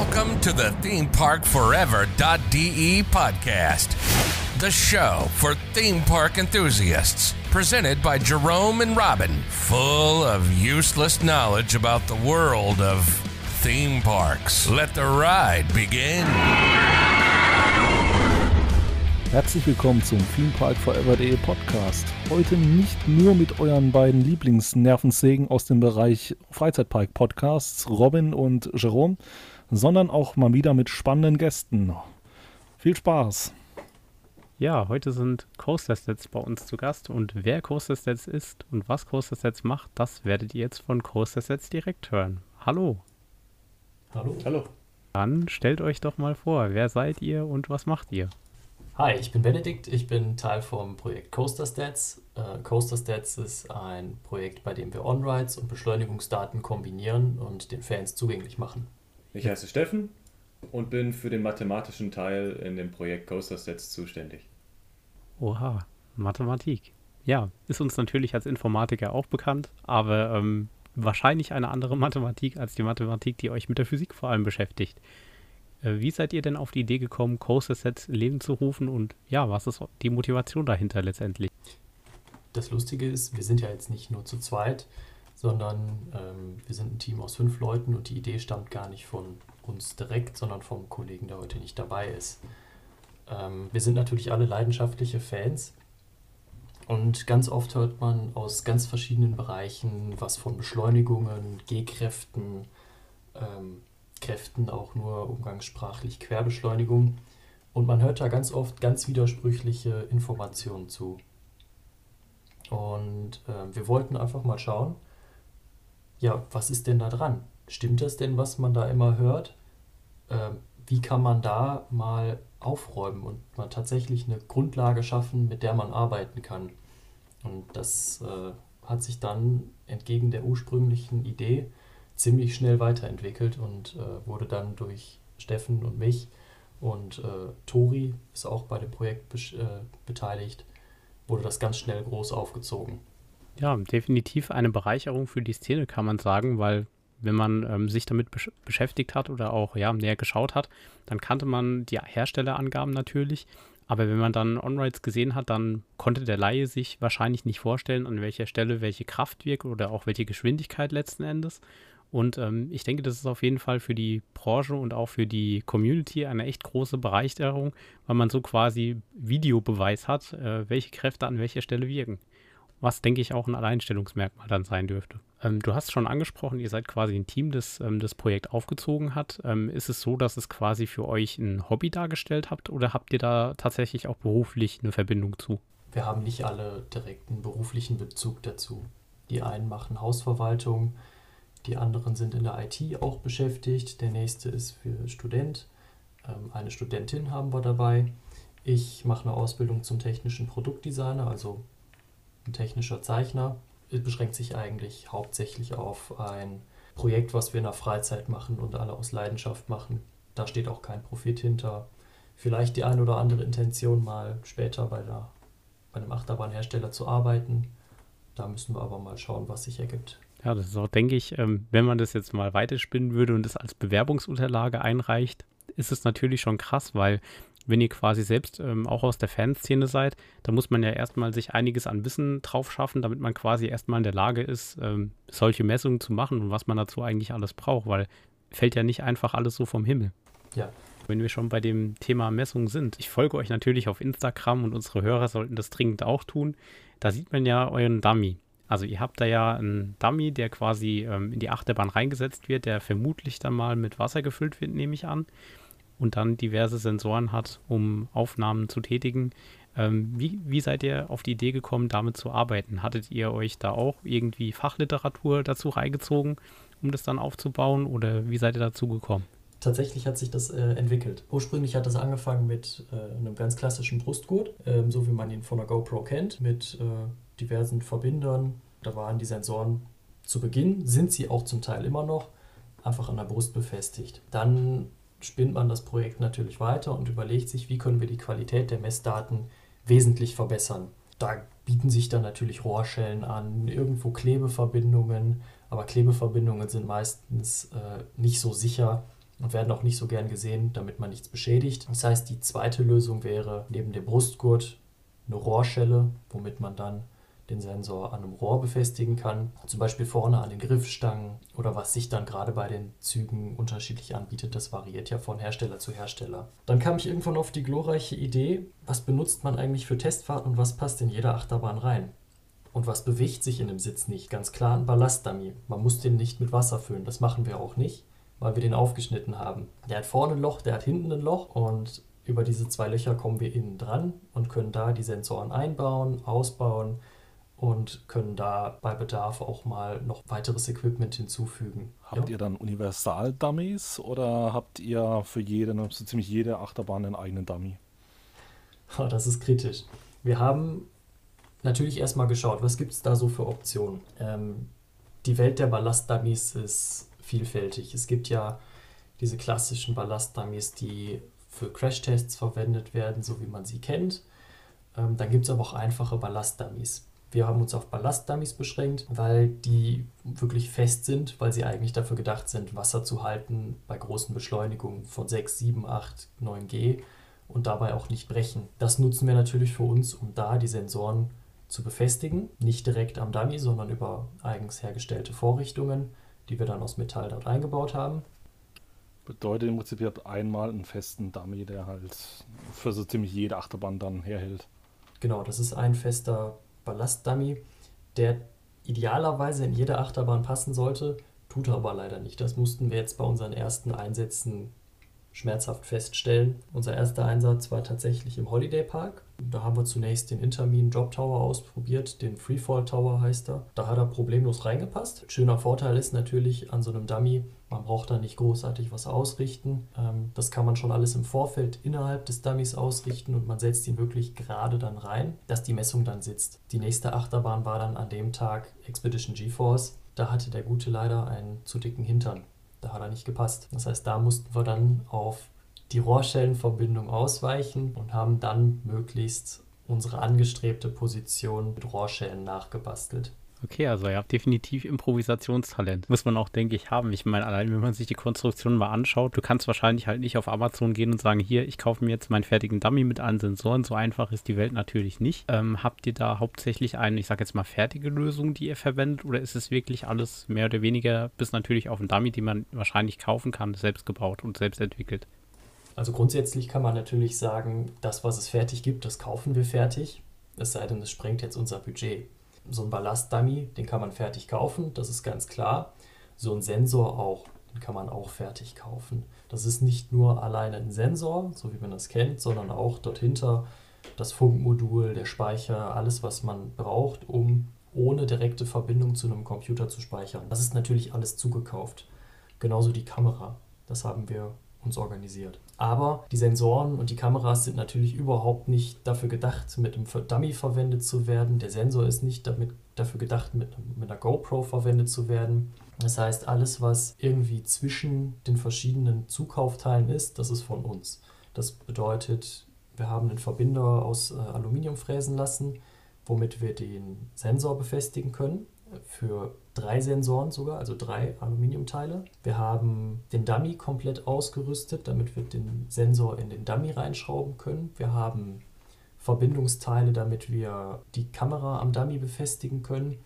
Welcome to the ThemeParkForever.de podcast, the show for theme park enthusiasts, presented by Jerome and Robin, full of useless knowledge about the world of theme parks. Let the ride begin. Herzlich willkommen zum Theme Park Forever.de Podcast. Heute nicht nur mit euren beiden Lieblingsnervensägen aus dem Bereich Freizeitpark Podcasts, Robin und Jerome, sondern auch mal wieder mit spannenden Gästen. Viel Spaß! Ja, heute sind Coaster Stats bei uns zu Gast und wer Coaster Stats ist und was Coaster Stats macht, das werdet ihr jetzt von Coaster Stats direkt hören. Hallo! Hallo. Hallo. Dann stellt euch doch mal vor, wer seid ihr und was macht ihr? Hi, ich bin Benedikt, ich bin Teil vom Projekt Coaster Stats. Äh, Coaster Stats ist ein Projekt, bei dem wir On-Rides und Beschleunigungsdaten kombinieren und den Fans zugänglich machen. Ich heiße Steffen und bin für den mathematischen Teil in dem Projekt Coaster Stats zuständig. Oha, Mathematik. Ja, ist uns natürlich als Informatiker auch bekannt, aber ähm, wahrscheinlich eine andere Mathematik als die Mathematik, die euch mit der Physik vor allem beschäftigt. Äh, wie seid ihr denn auf die Idee gekommen, Coaster Sets Leben zu rufen und ja, was ist die Motivation dahinter letztendlich? Das Lustige ist, wir sind ja jetzt nicht nur zu zweit, sondern ähm, wir sind ein Team aus fünf Leuten und die Idee stammt gar nicht von uns direkt, sondern vom Kollegen, der heute nicht dabei ist. Ähm, wir sind natürlich alle leidenschaftliche Fans und ganz oft hört man aus ganz verschiedenen Bereichen was von Beschleunigungen, G-Kräften, ähm, Kräften auch nur umgangssprachlich Querbeschleunigung. Und man hört da ganz oft ganz widersprüchliche Informationen zu. Und äh, wir wollten einfach mal schauen, ja, was ist denn da dran? Stimmt das denn, was man da immer hört? Äh, wie kann man da mal aufräumen und mal tatsächlich eine Grundlage schaffen, mit der man arbeiten kann? Und das äh, hat sich dann entgegen der ursprünglichen Idee ziemlich schnell weiterentwickelt und äh, wurde dann durch Steffen und mich und äh, Tori ist auch bei dem Projekt be äh, beteiligt, wurde das ganz schnell groß aufgezogen. Ja, definitiv eine Bereicherung für die Szene, kann man sagen, weil wenn man ähm, sich damit besch beschäftigt hat oder auch ja, näher geschaut hat, dann kannte man die Herstellerangaben natürlich. Aber wenn man dann On-Rides gesehen hat, dann konnte der Laie sich wahrscheinlich nicht vorstellen, an welcher Stelle welche Kraft wirkt oder auch welche Geschwindigkeit letzten Endes. Und ähm, ich denke, das ist auf jeden Fall für die Branche und auch für die Community eine echt große Bereicherung, weil man so quasi Videobeweis hat, äh, welche Kräfte an welcher Stelle wirken. Was, denke ich, auch ein Alleinstellungsmerkmal dann sein dürfte. Ähm, du hast schon angesprochen, ihr seid quasi ein Team, das ähm, das Projekt aufgezogen hat. Ähm, ist es so, dass es quasi für euch ein Hobby dargestellt habt oder habt ihr da tatsächlich auch beruflich eine Verbindung zu? Wir haben nicht alle direkten beruflichen Bezug dazu. Die einen machen Hausverwaltung, die anderen sind in der IT auch beschäftigt. Der nächste ist für Student. Ähm, eine Studentin haben wir dabei. Ich mache eine Ausbildung zum technischen Produktdesigner, also ein technischer Zeichner. Es beschränkt sich eigentlich hauptsächlich auf ein Projekt, was wir in der Freizeit machen und alle aus Leidenschaft machen. Da steht auch kein Profit hinter. Vielleicht die ein oder andere Intention, mal später bei, der, bei einem Achterbahnhersteller zu arbeiten. Da müssen wir aber mal schauen, was sich ergibt. Ja, das ist auch, denke ich, ähm, wenn man das jetzt mal weiterspinnen würde und das als Bewerbungsunterlage einreicht, ist es natürlich schon krass, weil wenn ihr quasi selbst ähm, auch aus der Fanszene seid, da muss man ja erstmal sich einiges an Wissen drauf schaffen, damit man quasi erstmal in der Lage ist, ähm, solche Messungen zu machen und was man dazu eigentlich alles braucht, weil fällt ja nicht einfach alles so vom Himmel. Ja. Wenn wir schon bei dem Thema Messungen sind, ich folge euch natürlich auf Instagram und unsere Hörer sollten das dringend auch tun. Da sieht man ja euren Dummy. Also ihr habt da ja einen Dummy, der quasi ähm, in die Achterbahn reingesetzt wird, der vermutlich dann mal mit Wasser gefüllt wird, nehme ich an. Und dann diverse Sensoren hat, um Aufnahmen zu tätigen. Ähm, wie, wie seid ihr auf die Idee gekommen, damit zu arbeiten? Hattet ihr euch da auch irgendwie Fachliteratur dazu reingezogen, um das dann aufzubauen? Oder wie seid ihr dazu gekommen? Tatsächlich hat sich das äh, entwickelt. Ursprünglich hat das angefangen mit äh, einem ganz klassischen Brustgurt, äh, so wie man ihn von der GoPro kennt, mit äh, diversen Verbindern. Da waren die Sensoren zu Beginn, sind sie auch zum Teil immer noch, einfach an der Brust befestigt. Dann spinnt man das Projekt natürlich weiter und überlegt sich, wie können wir die Qualität der Messdaten wesentlich verbessern. Da bieten sich dann natürlich Rohrschellen an, irgendwo Klebeverbindungen, aber Klebeverbindungen sind meistens äh, nicht so sicher und werden auch nicht so gern gesehen, damit man nichts beschädigt. Das heißt, die zweite Lösung wäre neben dem Brustgurt eine Rohrschelle, womit man dann den Sensor an einem Rohr befestigen kann, zum Beispiel vorne an den Griffstangen oder was sich dann gerade bei den Zügen unterschiedlich anbietet, das variiert ja von Hersteller zu Hersteller. Dann kam ich irgendwann auf die glorreiche Idee, was benutzt man eigentlich für Testfahrten und was passt in jeder Achterbahn rein? Und was bewegt sich in dem Sitz nicht? Ganz klar ein Ballastdummy. Man muss den nicht mit Wasser füllen, das machen wir auch nicht, weil wir den aufgeschnitten haben. Der hat vorne ein Loch, der hat hinten ein Loch und über diese zwei Löcher kommen wir innen dran und können da die Sensoren einbauen, ausbauen und können da bei Bedarf auch mal noch weiteres Equipment hinzufügen. Habt ja. ihr dann Universal-Dummies oder habt ihr für jede, so ziemlich jede Achterbahn einen eigenen Dummy? Das ist kritisch. Wir haben natürlich erstmal geschaut, was gibt es da so für Optionen. Ähm, die Welt der Ballastdummies ist vielfältig. Es gibt ja diese klassischen Ballastdummies, die für Crashtests verwendet werden, so wie man sie kennt. Ähm, dann gibt es aber auch einfache Ballastdummies. Wir haben uns auf Ballastdummies beschränkt, weil die wirklich fest sind, weil sie eigentlich dafür gedacht sind, Wasser zu halten bei großen Beschleunigungen von 6, 7, 8, 9 G und dabei auch nicht brechen. Das nutzen wir natürlich für uns, um da die Sensoren zu befestigen. Nicht direkt am Dummy, sondern über eigens hergestellte Vorrichtungen, die wir dann aus Metall dort eingebaut haben. Bedeutet im Prinzip, ihr habt einmal einen festen Dummy, der halt für so ziemlich jede Achterbahn dann herhält. Genau, das ist ein fester Ballastdummy, der idealerweise in jede Achterbahn passen sollte, tut er aber leider nicht. Das mussten wir jetzt bei unseren ersten Einsätzen schmerzhaft feststellen. Unser erster Einsatz war tatsächlich im Holiday Park. Da haben wir zunächst den Intermin Drop Tower ausprobiert, den Freefall Tower heißt er. Da hat er problemlos reingepasst. Schöner Vorteil ist natürlich an so einem Dummy, man braucht da nicht großartig was ausrichten. Ähm, das kann man schon alles im Vorfeld innerhalb des Dummies ausrichten und man setzt ihn wirklich gerade dann rein, dass die Messung dann sitzt. Die nächste Achterbahn war dann an dem Tag Expedition GeForce. Da hatte der Gute leider einen zu dicken Hintern. Da hat er nicht gepasst. Das heißt, da mussten wir dann auf die Rohrschellenverbindung ausweichen und haben dann möglichst unsere angestrebte Position mit Rohrschellen nachgebastelt. Okay, also ihr habt definitiv Improvisationstalent. Muss man auch, denke ich, haben. Ich meine, allein wenn man sich die Konstruktion mal anschaut, du kannst wahrscheinlich halt nicht auf Amazon gehen und sagen, hier, ich kaufe mir jetzt meinen fertigen Dummy mit allen Sensoren. So einfach ist die Welt natürlich nicht. Ähm, habt ihr da hauptsächlich eine, ich sag jetzt mal, fertige Lösung, die ihr verwendet? Oder ist es wirklich alles mehr oder weniger bis natürlich auf einen Dummy, die man wahrscheinlich kaufen kann, selbst gebaut und selbst entwickelt? Also grundsätzlich kann man natürlich sagen, das, was es fertig gibt, das kaufen wir fertig. Es sei denn, es sprengt jetzt unser Budget so ein Ballastdummy, den kann man fertig kaufen, das ist ganz klar. So ein Sensor auch, den kann man auch fertig kaufen. Das ist nicht nur alleine ein Sensor, so wie man das kennt, sondern auch dort hinter das Funkmodul, der Speicher, alles, was man braucht, um ohne direkte Verbindung zu einem Computer zu speichern. Das ist natürlich alles zugekauft. Genauso die Kamera. Das haben wir uns organisiert. Aber die Sensoren und die Kameras sind natürlich überhaupt nicht dafür gedacht, mit einem Dummy verwendet zu werden. Der Sensor ist nicht damit, dafür gedacht, mit, mit einer GoPro verwendet zu werden. Das heißt, alles, was irgendwie zwischen den verschiedenen Zukaufteilen ist, das ist von uns. Das bedeutet, wir haben einen Verbinder aus äh, Aluminium fräsen lassen, womit wir den Sensor befestigen können für drei Sensoren sogar, also drei Aluminiumteile. Wir haben den Dummy komplett ausgerüstet, damit wir den Sensor in den Dummy reinschrauben können. Wir haben Verbindungsteile, damit wir die Kamera am Dummy befestigen können.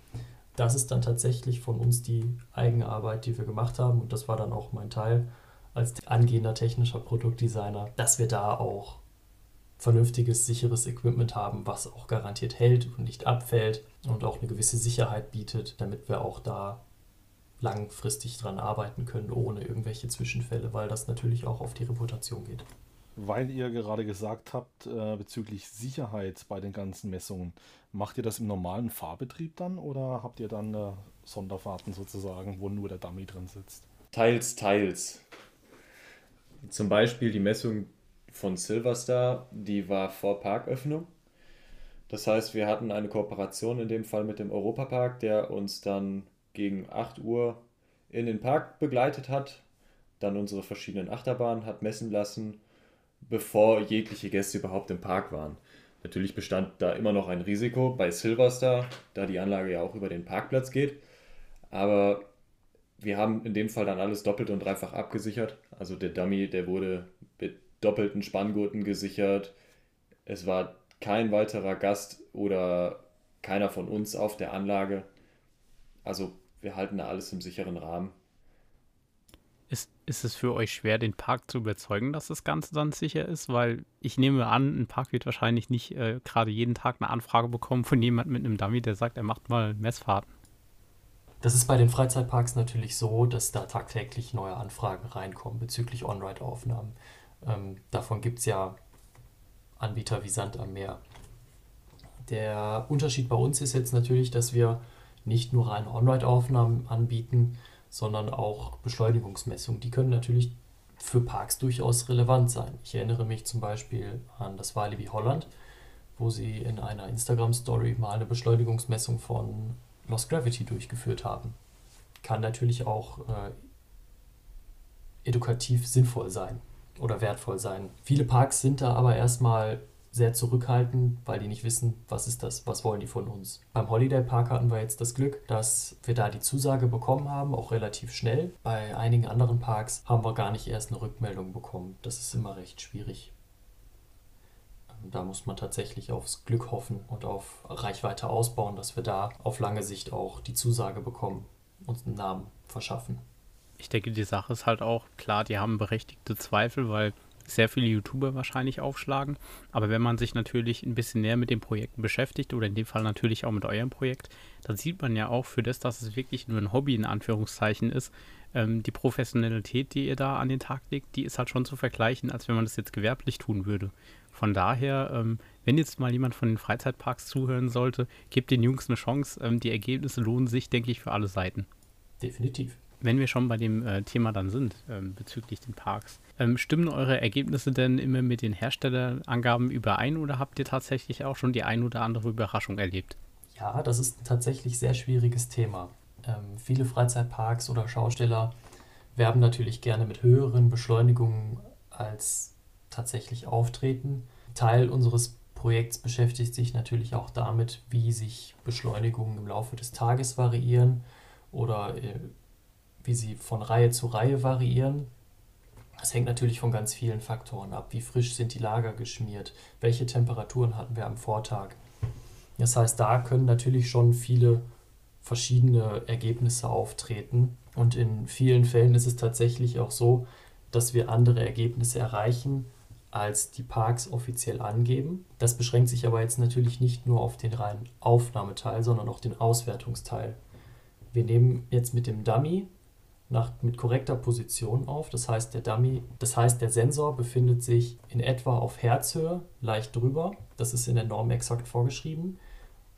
Das ist dann tatsächlich von uns die eigene Arbeit, die wir gemacht haben. Und das war dann auch mein Teil als angehender technischer Produktdesigner, dass wir da auch vernünftiges, sicheres Equipment haben, was auch garantiert hält und nicht abfällt und auch eine gewisse Sicherheit bietet, damit wir auch da langfristig dran arbeiten können, ohne irgendwelche Zwischenfälle, weil das natürlich auch auf die Reputation geht. Weil ihr gerade gesagt habt, äh, bezüglich Sicherheit bei den ganzen Messungen, macht ihr das im normalen Fahrbetrieb dann oder habt ihr dann äh, Sonderfahrten sozusagen, wo nur der Dummy drin sitzt? Teils, teils. Zum Beispiel die Messung von Silverstar, die war vor Parköffnung. Das heißt, wir hatten eine Kooperation in dem Fall mit dem Europapark, der uns dann gegen 8 Uhr in den Park begleitet hat, dann unsere verschiedenen Achterbahnen hat messen lassen, bevor jegliche Gäste überhaupt im Park waren. Natürlich bestand da immer noch ein Risiko bei Silverstar, da die Anlage ja auch über den Parkplatz geht. Aber wir haben in dem Fall dann alles doppelt und dreifach abgesichert. Also der Dummy, der wurde doppelten Spanngurten gesichert. Es war kein weiterer Gast oder keiner von uns auf der Anlage. Also wir halten da alles im sicheren Rahmen. Ist, ist es für euch schwer, den Park zu überzeugen, dass das Ganze dann sicher ist? Weil ich nehme an, ein Park wird wahrscheinlich nicht äh, gerade jeden Tag eine Anfrage bekommen von jemandem mit einem Dummy, der sagt, er macht mal Messfahrten. Das ist bei den Freizeitparks natürlich so, dass da tagtäglich neue Anfragen reinkommen bezüglich On-Ride-Aufnahmen. Ähm, davon gibt es ja Anbieter wie Sand am Meer. Der Unterschied bei uns ist jetzt natürlich, dass wir nicht nur reine On-Ride-Aufnahmen anbieten, sondern auch Beschleunigungsmessungen. Die können natürlich für Parks durchaus relevant sein. Ich erinnere mich zum Beispiel an das Walibi Holland, wo sie in einer Instagram-Story mal eine Beschleunigungsmessung von Lost Gravity durchgeführt haben. Kann natürlich auch äh, edukativ sinnvoll sein oder wertvoll sein. Viele Parks sind da aber erstmal sehr zurückhaltend, weil die nicht wissen, was ist das, was wollen die von uns. Beim Holiday Park hatten wir jetzt das Glück, dass wir da die Zusage bekommen haben, auch relativ schnell. Bei einigen anderen Parks haben wir gar nicht erst eine Rückmeldung bekommen. Das ist immer recht schwierig. Ähm, da muss man tatsächlich aufs Glück hoffen und auf Reichweite ausbauen, dass wir da auf lange Sicht auch die Zusage bekommen, uns einen Namen verschaffen. Ich denke, die Sache ist halt auch, klar, die haben berechtigte Zweifel, weil sehr viele YouTuber wahrscheinlich aufschlagen. Aber wenn man sich natürlich ein bisschen näher mit den Projekten beschäftigt, oder in dem Fall natürlich auch mit eurem Projekt, dann sieht man ja auch für das, dass es wirklich nur ein Hobby in Anführungszeichen ist, ähm, die Professionalität, die ihr da an den Tag legt, die ist halt schon zu vergleichen, als wenn man das jetzt gewerblich tun würde. Von daher, ähm, wenn jetzt mal jemand von den Freizeitparks zuhören sollte, gebt den Jungs eine Chance. Ähm, die Ergebnisse lohnen sich, denke ich, für alle Seiten. Definitiv. Wenn wir schon bei dem äh, Thema dann sind, ähm, bezüglich den Parks, ähm, stimmen eure Ergebnisse denn immer mit den Herstellerangaben überein oder habt ihr tatsächlich auch schon die ein oder andere Überraschung erlebt? Ja, das ist ein tatsächlich sehr schwieriges Thema. Ähm, viele Freizeitparks oder Schausteller werben natürlich gerne mit höheren Beschleunigungen als tatsächlich auftreten. Teil unseres Projekts beschäftigt sich natürlich auch damit, wie sich Beschleunigungen im Laufe des Tages variieren oder äh, wie sie von Reihe zu Reihe variieren. Das hängt natürlich von ganz vielen Faktoren ab. Wie frisch sind die Lager geschmiert? Welche Temperaturen hatten wir am Vortag? Das heißt, da können natürlich schon viele verschiedene Ergebnisse auftreten. Und in vielen Fällen ist es tatsächlich auch so, dass wir andere Ergebnisse erreichen, als die Parks offiziell angeben. Das beschränkt sich aber jetzt natürlich nicht nur auf den reinen Aufnahmeteil, sondern auch den Auswertungsteil. Wir nehmen jetzt mit dem Dummy nach, mit korrekter Position auf. Das heißt, der Dummy, das heißt, der Sensor befindet sich in etwa auf Herzhöhe, leicht drüber. Das ist in der Norm exakt vorgeschrieben.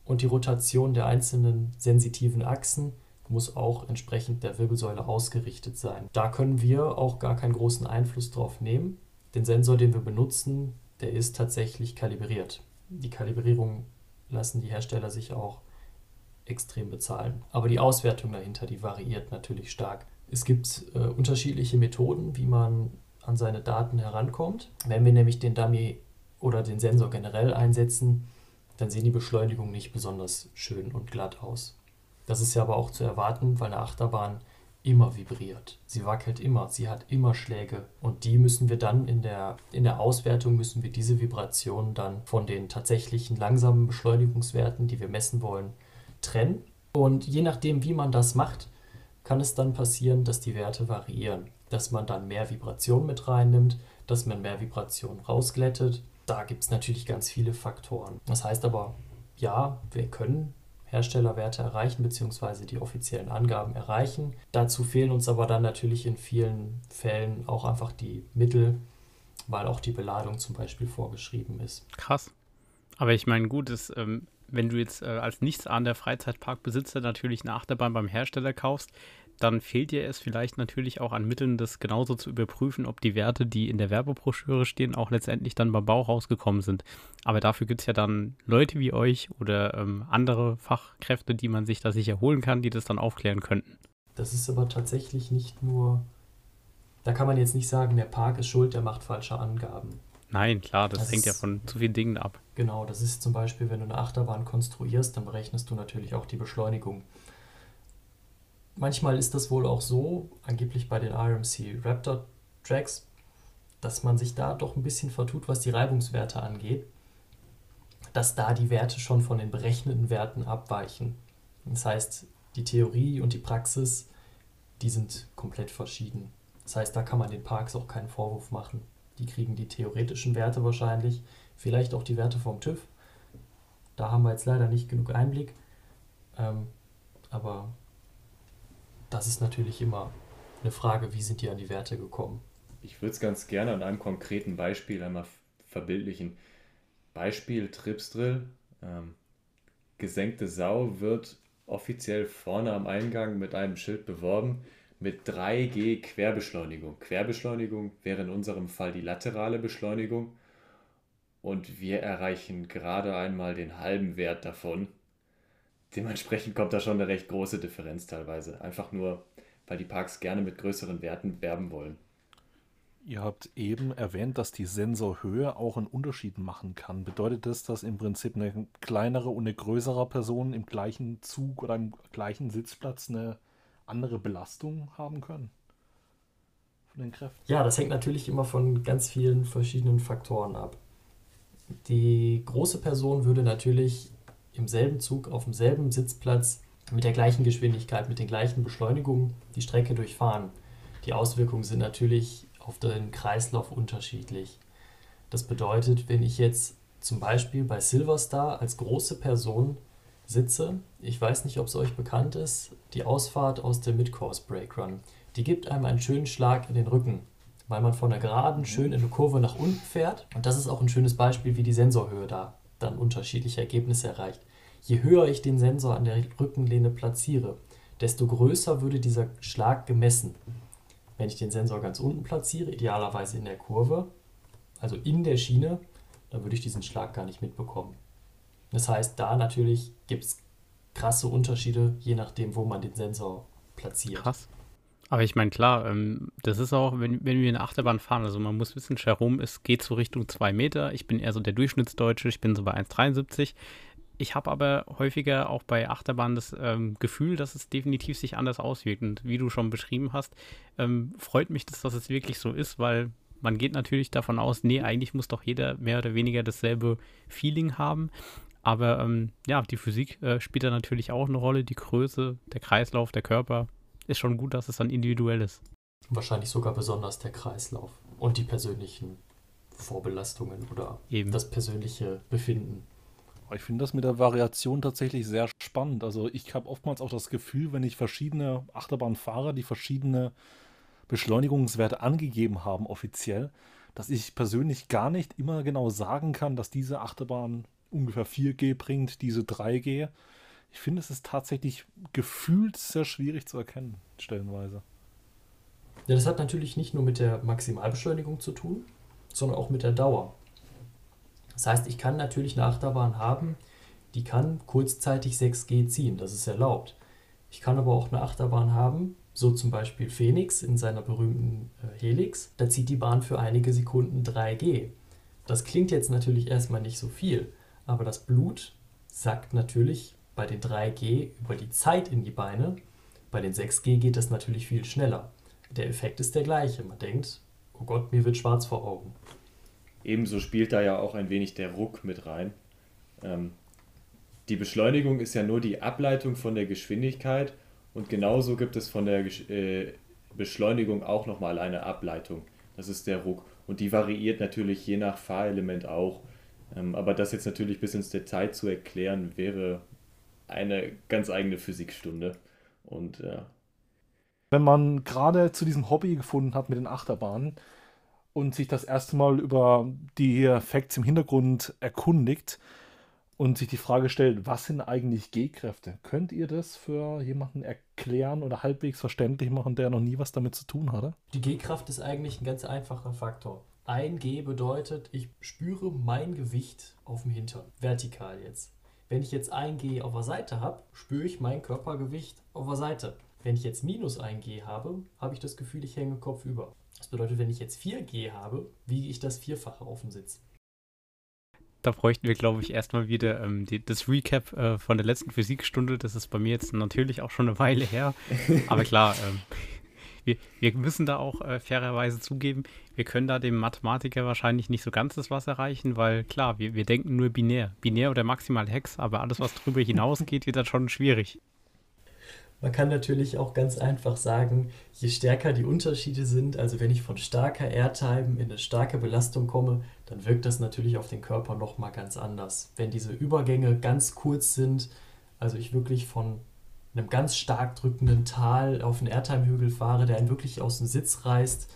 Und die Rotation der einzelnen sensitiven Achsen muss auch entsprechend der Wirbelsäule ausgerichtet sein. Da können wir auch gar keinen großen Einfluss drauf nehmen. Den Sensor, den wir benutzen, der ist tatsächlich kalibriert. Die Kalibrierung lassen die Hersteller sich auch extrem bezahlen. Aber die Auswertung dahinter, die variiert natürlich stark. Es gibt äh, unterschiedliche Methoden, wie man an seine Daten herankommt. Wenn wir nämlich den Dummy oder den Sensor generell einsetzen, dann sehen die Beschleunigungen nicht besonders schön und glatt aus. Das ist ja aber auch zu erwarten, weil eine Achterbahn immer vibriert. Sie wackelt immer, sie hat immer Schläge und die müssen wir dann in der, in der Auswertung müssen wir diese Vibrationen dann von den tatsächlichen langsamen Beschleunigungswerten, die wir messen wollen, trennen. Und je nachdem, wie man das macht, kann es dann passieren, dass die Werte variieren, dass man dann mehr Vibration mit reinnimmt, dass man mehr Vibration rausglättet. Da gibt es natürlich ganz viele Faktoren. Das heißt aber, ja, wir können Herstellerwerte erreichen, beziehungsweise die offiziellen Angaben erreichen. Dazu fehlen uns aber dann natürlich in vielen Fällen auch einfach die Mittel, weil auch die Beladung zum Beispiel vorgeschrieben ist. Krass. Aber ich meine, gut, ist, ähm, wenn du jetzt äh, als nichts an der Freizeitparkbesitzer natürlich eine Achterbahn beim Hersteller kaufst, dann fehlt dir es vielleicht natürlich auch an Mitteln, das genauso zu überprüfen, ob die Werte, die in der Werbebroschüre stehen, auch letztendlich dann beim Bau rausgekommen sind. Aber dafür gibt es ja dann Leute wie euch oder ähm, andere Fachkräfte, die man sich da sicher holen kann, die das dann aufklären könnten. Das ist aber tatsächlich nicht nur, da kann man jetzt nicht sagen, der Park ist schuld, der macht falsche Angaben. Nein, klar, das, das hängt ja von zu vielen Dingen ab. Genau, das ist zum Beispiel, wenn du eine Achterbahn konstruierst, dann berechnest du natürlich auch die Beschleunigung. Manchmal ist das wohl auch so, angeblich bei den RMC Raptor Tracks, dass man sich da doch ein bisschen vertut, was die Reibungswerte angeht, dass da die Werte schon von den berechneten Werten abweichen. Das heißt, die Theorie und die Praxis, die sind komplett verschieden. Das heißt, da kann man den Parks auch keinen Vorwurf machen. Die kriegen die theoretischen Werte wahrscheinlich, vielleicht auch die Werte vom TÜV. Da haben wir jetzt leider nicht genug Einblick. Ähm, aber das ist natürlich immer eine Frage, wie sind die an die Werte gekommen? Ich würde es ganz gerne an einem konkreten Beispiel einmal verbildlichen. Beispiel Tripsdrill. Ähm, gesenkte Sau wird offiziell vorne am Eingang mit einem Schild beworben mit 3G Querbeschleunigung. Querbeschleunigung wäre in unserem Fall die laterale Beschleunigung und wir erreichen gerade einmal den halben Wert davon. Dementsprechend kommt da schon eine recht große Differenz teilweise. Einfach nur, weil die Parks gerne mit größeren Werten werben wollen. Ihr habt eben erwähnt, dass die Sensorhöhe auch einen Unterschied machen kann. Bedeutet das, dass im Prinzip eine kleinere und eine größere Person im gleichen Zug oder im gleichen Sitzplatz eine andere Belastung haben können? Von den Kräften? Ja, das hängt natürlich immer von ganz vielen verschiedenen Faktoren ab. Die große Person würde natürlich im selben Zug auf demselben Sitzplatz mit der gleichen Geschwindigkeit, mit den gleichen Beschleunigungen die Strecke durchfahren. Die Auswirkungen sind natürlich auf den Kreislauf unterschiedlich. Das bedeutet, wenn ich jetzt zum Beispiel bei Silverstar als große Person sitze, ich weiß nicht, ob es euch bekannt ist, die Ausfahrt aus der Midcourse Brake Run, die gibt einem einen schönen Schlag in den Rücken, weil man von der Geraden schön in eine Kurve nach unten fährt. Und das ist auch ein schönes Beispiel, wie die Sensorhöhe da dann unterschiedliche Ergebnisse erreicht. Je höher ich den Sensor an der Rückenlehne platziere, desto größer würde dieser Schlag gemessen. Wenn ich den Sensor ganz unten platziere, idealerweise in der Kurve, also in der Schiene, dann würde ich diesen Schlag gar nicht mitbekommen. Das heißt, da natürlich gibt es krasse Unterschiede, je nachdem, wo man den Sensor platziert. Krass. Aber ich meine, klar, ähm, das ist auch, wenn, wenn wir eine Achterbahn fahren, also man muss wissen, Jerome, es geht so Richtung 2 Meter. Ich bin eher so der Durchschnittsdeutsche, ich bin so bei 1,73. Ich habe aber häufiger auch bei Achterbahnen das ähm, Gefühl, dass es definitiv sich anders auswirkt. Und wie du schon beschrieben hast, ähm, freut mich, dass das wirklich so ist, weil man geht natürlich davon aus, nee, eigentlich muss doch jeder mehr oder weniger dasselbe Feeling haben. Aber ähm, ja, die Physik äh, spielt da natürlich auch eine Rolle. Die Größe, der Kreislauf, der Körper. Ist schon gut, dass es dann individuell ist. Wahrscheinlich sogar besonders der Kreislauf und die persönlichen Vorbelastungen oder Eben. das persönliche Befinden. Ich finde das mit der Variation tatsächlich sehr spannend. Also ich habe oftmals auch das Gefühl, wenn ich verschiedene Achterbahnfahrer, die verschiedene Beschleunigungswerte angegeben haben offiziell, dass ich persönlich gar nicht immer genau sagen kann, dass diese Achterbahn ungefähr 4G bringt, diese 3G. Ich finde, es ist tatsächlich gefühlt sehr schwierig zu erkennen, stellenweise. Ja, das hat natürlich nicht nur mit der Maximalbeschleunigung zu tun, sondern auch mit der Dauer. Das heißt, ich kann natürlich eine Achterbahn haben, die kann kurzzeitig 6G ziehen, das ist erlaubt. Ich kann aber auch eine Achterbahn haben, so zum Beispiel Phoenix in seiner berühmten äh, Helix, da zieht die Bahn für einige Sekunden 3G. Das klingt jetzt natürlich erstmal nicht so viel, aber das Blut sackt natürlich bei den 3G über die Zeit in die Beine. Bei den 6G geht das natürlich viel schneller. Der Effekt ist der gleiche. Man denkt, oh Gott, mir wird schwarz vor Augen. Ebenso spielt da ja auch ein wenig der Ruck mit rein. Ähm, die Beschleunigung ist ja nur die Ableitung von der Geschwindigkeit und genauso gibt es von der äh, Beschleunigung auch nochmal eine Ableitung. Das ist der Ruck. Und die variiert natürlich je nach Fahrelement auch. Ähm, aber das jetzt natürlich bis ins Detail zu erklären, wäre eine ganz eigene Physikstunde. Und ja. Wenn man gerade zu diesem Hobby gefunden hat mit den Achterbahnen und sich das erste Mal über die Facts im Hintergrund erkundigt und sich die Frage stellt, was sind eigentlich G-Kräfte? Könnt ihr das für jemanden erklären oder halbwegs verständlich machen, der noch nie was damit zu tun hatte? Die G-Kraft ist eigentlich ein ganz einfacher Faktor. Ein G bedeutet, ich spüre mein Gewicht auf dem Hintern, vertikal jetzt. Wenn ich jetzt ein G auf der Seite habe, spüre ich mein Körpergewicht auf der Seite. Wenn ich jetzt minus ein G habe, habe ich das Gefühl, ich hänge Kopf über. Das bedeutet, wenn ich jetzt 4G habe, wiege ich das Vierfache auf dem Sitz. Da bräuchten wir, glaube ich, erstmal wieder ähm, die, das Recap äh, von der letzten Physikstunde. Das ist bei mir jetzt natürlich auch schon eine Weile her. Aber klar, ähm, Wir, wir müssen da auch äh, fairerweise zugeben, wir können da dem Mathematiker wahrscheinlich nicht so ganz das was erreichen, weil klar, wir, wir denken nur binär. Binär oder maximal Hex, aber alles, was darüber hinausgeht, wird dann schon schwierig. Man kann natürlich auch ganz einfach sagen, je stärker die Unterschiede sind, also wenn ich von starker Airtime in eine starke Belastung komme, dann wirkt das natürlich auf den Körper nochmal ganz anders. Wenn diese Übergänge ganz kurz sind, also ich wirklich von einem ganz stark drückenden Tal auf einen Airtime-Hügel fahre, der einen wirklich aus dem Sitz reißt,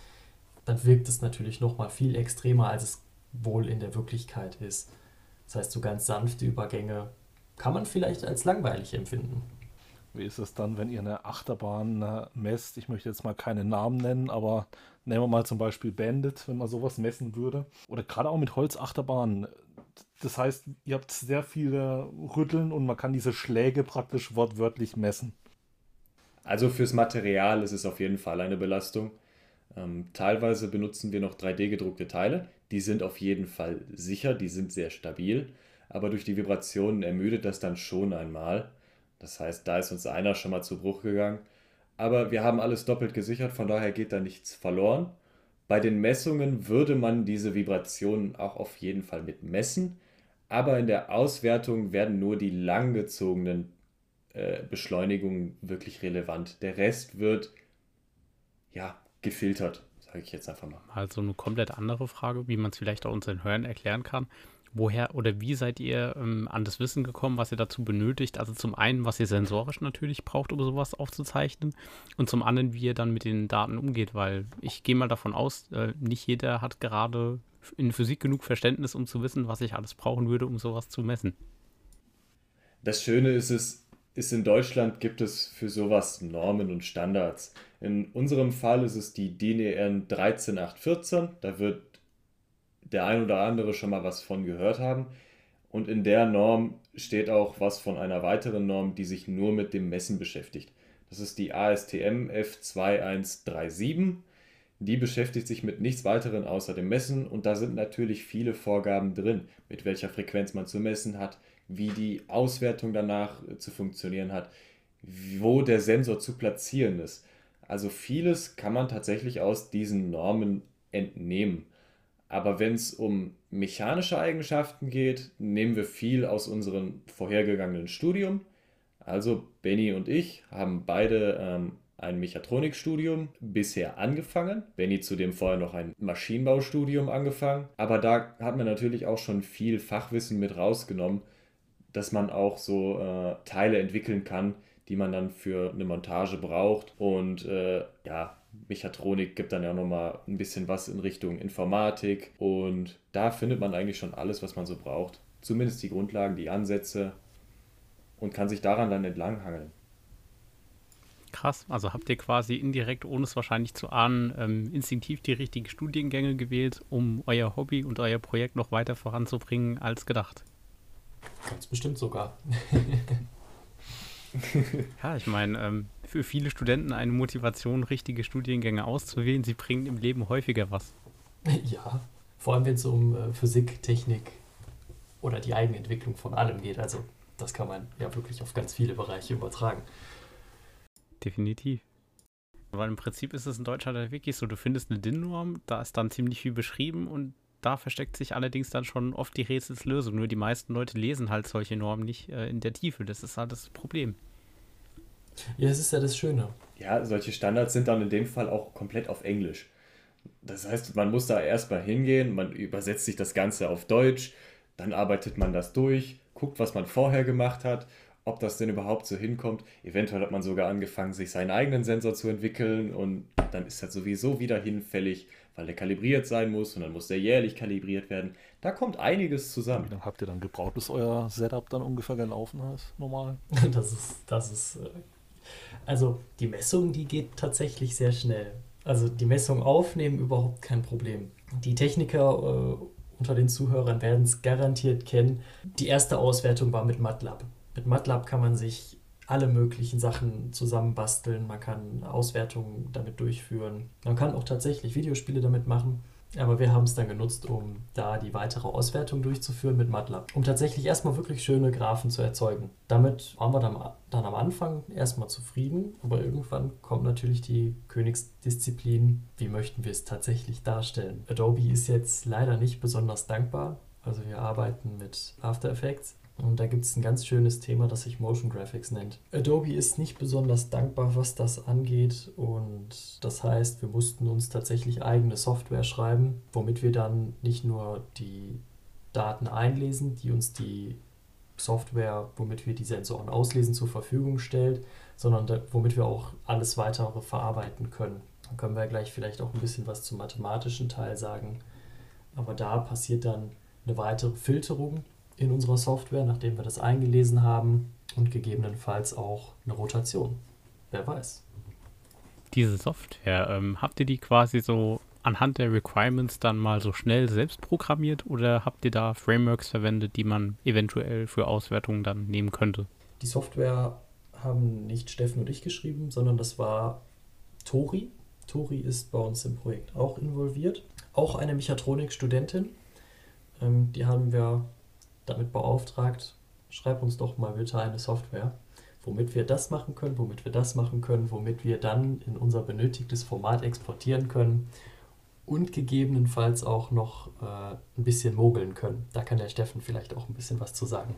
dann wirkt es natürlich nochmal viel extremer, als es wohl in der Wirklichkeit ist. Das heißt, so ganz sanfte Übergänge kann man vielleicht als langweilig empfinden. Wie ist es dann, wenn ihr eine Achterbahn äh, messt? Ich möchte jetzt mal keine Namen nennen, aber nehmen wir mal zum Beispiel Bandit, wenn man sowas messen würde. Oder gerade auch mit Holzachterbahnen. Das heißt, ihr habt sehr viele Rütteln und man kann diese Schläge praktisch wortwörtlich messen. Also fürs Material ist es auf jeden Fall eine Belastung. Ähm, teilweise benutzen wir noch 3D-gedruckte Teile. Die sind auf jeden Fall sicher, die sind sehr stabil. Aber durch die Vibrationen ermüdet das dann schon einmal. Das heißt, da ist uns einer schon mal zu Bruch gegangen. Aber wir haben alles doppelt gesichert, von daher geht da nichts verloren. Bei den Messungen würde man diese Vibrationen auch auf jeden Fall mit messen, aber in der Auswertung werden nur die langgezogenen äh, Beschleunigungen wirklich relevant. Der Rest wird ja gefiltert, sage ich jetzt einfach mal. Also eine komplett andere Frage, wie man es vielleicht auch unseren Hörern erklären kann woher oder wie seid ihr ähm, an das Wissen gekommen, was ihr dazu benötigt? Also zum einen, was ihr sensorisch natürlich braucht, um sowas aufzuzeichnen und zum anderen, wie ihr dann mit den Daten umgeht, weil ich gehe mal davon aus, äh, nicht jeder hat gerade in Physik genug Verständnis, um zu wissen, was ich alles brauchen würde, um sowas zu messen. Das Schöne ist es, ist in Deutschland gibt es für sowas Normen und Standards. In unserem Fall ist es die DIN EN 13814. Da wird der ein oder andere schon mal was von gehört haben. Und in der Norm steht auch was von einer weiteren Norm, die sich nur mit dem Messen beschäftigt. Das ist die ASTM F2137. Die beschäftigt sich mit nichts weiterem außer dem Messen und da sind natürlich viele Vorgaben drin, mit welcher Frequenz man zu messen hat, wie die Auswertung danach zu funktionieren hat, wo der Sensor zu platzieren ist. Also vieles kann man tatsächlich aus diesen Normen entnehmen. Aber wenn es um mechanische Eigenschaften geht, nehmen wir viel aus unserem vorhergegangenen Studium. Also Benny und ich haben beide ähm, ein Mechatronikstudium bisher angefangen. Benny zudem vorher noch ein Maschinenbaustudium angefangen. Aber da hat man natürlich auch schon viel Fachwissen mit rausgenommen, dass man auch so äh, Teile entwickeln kann, die man dann für eine Montage braucht. Und äh, ja, Mechatronik gibt dann ja nochmal ein bisschen was in Richtung Informatik und da findet man eigentlich schon alles, was man so braucht. Zumindest die Grundlagen, die Ansätze und kann sich daran dann entlanghangeln. Krass, also habt ihr quasi indirekt, ohne es wahrscheinlich zu ahnen, ähm, instinktiv die richtigen Studiengänge gewählt, um euer Hobby und euer Projekt noch weiter voranzubringen als gedacht? Ganz bestimmt sogar. ja, ich meine, ähm, für viele Studenten eine Motivation, richtige Studiengänge auszuwählen. Sie bringen im Leben häufiger was. Ja, vor allem wenn es um äh, Physik, Technik oder die Eigenentwicklung von allem geht. Also das kann man ja wirklich auf ganz viele Bereiche übertragen. Definitiv. Weil im Prinzip ist es in Deutschland halt wirklich so, du findest eine DIN-Norm, da ist dann ziemlich viel beschrieben und da versteckt sich allerdings dann schon oft die Rätselslösung. Nur die meisten Leute lesen halt solche Normen nicht äh, in der Tiefe. Das ist halt das Problem. Ja, das ist ja das Schöne. Ja, solche Standards sind dann in dem Fall auch komplett auf Englisch. Das heißt, man muss da erstmal hingehen, man übersetzt sich das Ganze auf Deutsch, dann arbeitet man das durch, guckt, was man vorher gemacht hat, ob das denn überhaupt so hinkommt. Eventuell hat man sogar angefangen, sich seinen eigenen Sensor zu entwickeln und dann ist das sowieso wieder hinfällig, weil der kalibriert sein muss und dann muss der jährlich kalibriert werden. Da kommt einiges zusammen. Wie lange habt ihr dann gebraucht, bis euer Setup dann ungefähr gelaufen ist, normal? Das ist, das ist äh, also die Messung, die geht tatsächlich sehr schnell. Also die Messung aufnehmen überhaupt kein Problem. Die Techniker äh, unter den Zuhörern werden es garantiert kennen. Die erste Auswertung war mit MATLAB. Mit MATLAB kann man sich alle möglichen Sachen zusammenbasteln. Man kann Auswertungen damit durchführen. Man kann auch tatsächlich Videospiele damit machen. Aber wir haben es dann genutzt, um da die weitere Auswertung durchzuführen mit MATLAB, um tatsächlich erstmal wirklich schöne Graphen zu erzeugen. Damit waren wir dann, dann am Anfang erstmal zufrieden, aber irgendwann kommt natürlich die Königsdisziplin, wie möchten wir es tatsächlich darstellen. Adobe ist jetzt leider nicht besonders dankbar, also wir arbeiten mit After Effects und da gibt es ein ganz schönes Thema, das sich Motion Graphics nennt. Adobe ist nicht besonders dankbar, was das angeht. Und das heißt, wir mussten uns tatsächlich eigene Software schreiben, womit wir dann nicht nur die Daten einlesen, die uns die Software, womit wir die Sensoren auslesen, zur Verfügung stellt, sondern da, womit wir auch alles weitere verarbeiten können. Dann können wir gleich vielleicht auch ein bisschen was zum mathematischen Teil sagen. Aber da passiert dann eine weitere Filterung in unserer Software, nachdem wir das eingelesen haben und gegebenenfalls auch eine Rotation. Wer weiß. Diese Software, ähm, habt ihr die quasi so anhand der Requirements dann mal so schnell selbst programmiert oder habt ihr da Frameworks verwendet, die man eventuell für Auswertungen dann nehmen könnte? Die Software haben nicht Steffen und ich geschrieben, sondern das war Tori. Tori ist bei uns im Projekt auch involviert. Auch eine Mechatronik-Studentin. Ähm, die haben wir damit beauftragt, schreib uns doch mal bitte eine Software, womit wir das machen können, womit wir das machen können, womit wir dann in unser benötigtes Format exportieren können und gegebenenfalls auch noch äh, ein bisschen mogeln können. Da kann der Steffen vielleicht auch ein bisschen was zu sagen.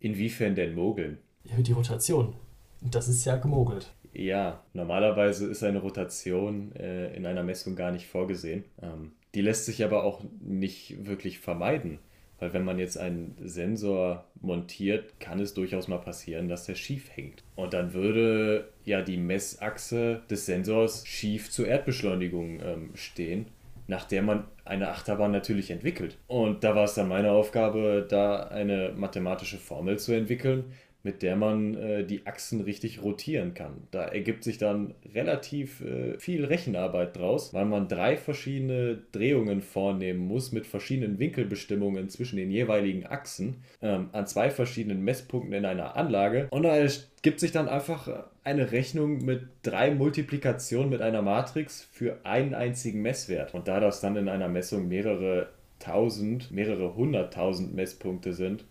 Inwiefern denn mogeln? Ja, die Rotation. Das ist ja gemogelt. Ja, normalerweise ist eine Rotation äh, in einer Messung gar nicht vorgesehen. Ähm, die lässt sich aber auch nicht wirklich vermeiden. Weil wenn man jetzt einen Sensor montiert, kann es durchaus mal passieren, dass der schief hängt. Und dann würde ja die Messachse des Sensors schief zur Erdbeschleunigung ähm, stehen, nach der man eine Achterbahn natürlich entwickelt. Und da war es dann meine Aufgabe, da eine mathematische Formel zu entwickeln, mit der man äh, die Achsen richtig rotieren kann. Da ergibt sich dann relativ äh, viel Rechenarbeit draus, weil man drei verschiedene Drehungen vornehmen muss mit verschiedenen Winkelbestimmungen zwischen den jeweiligen Achsen ähm, an zwei verschiedenen Messpunkten in einer Anlage. Und da ergibt sich dann einfach eine Rechnung mit drei Multiplikationen mit einer Matrix für einen einzigen Messwert. Und da das dann in einer Messung mehrere tausend, mehrere hunderttausend Messpunkte sind,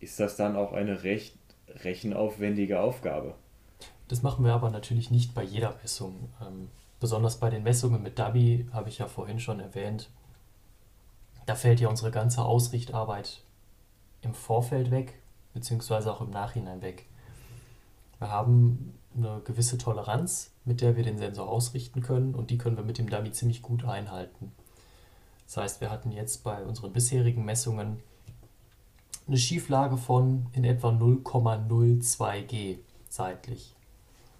ist das dann auch eine recht rechenaufwendige Aufgabe. Das machen wir aber natürlich nicht bei jeder Messung. Ähm, besonders bei den Messungen mit Dabi habe ich ja vorhin schon erwähnt. Da fällt ja unsere ganze Ausrichtarbeit im Vorfeld weg, beziehungsweise auch im Nachhinein weg. Wir haben eine gewisse Toleranz, mit der wir den Sensor ausrichten können und die können wir mit dem Dummy ziemlich gut einhalten. Das heißt, wir hatten jetzt bei unseren bisherigen Messungen eine Schieflage von in etwa 0,02 G seitlich.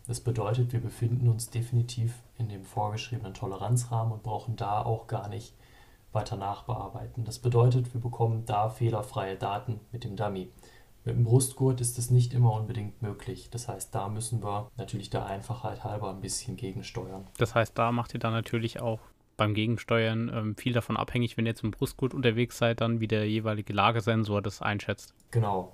Das bedeutet, wir befinden uns definitiv in dem vorgeschriebenen Toleranzrahmen und brauchen da auch gar nicht weiter nachbearbeiten. Das bedeutet, wir bekommen da fehlerfreie Daten mit dem Dummy. Mit dem Brustgurt ist das nicht immer unbedingt möglich. Das heißt, da müssen wir natürlich der Einfachheit halber ein bisschen gegensteuern. Das heißt, da macht ihr dann natürlich auch beim Gegensteuern ähm, viel davon abhängig, wenn ihr im Brustgurt unterwegs seid, dann wie der jeweilige Lagesensor das einschätzt. Genau.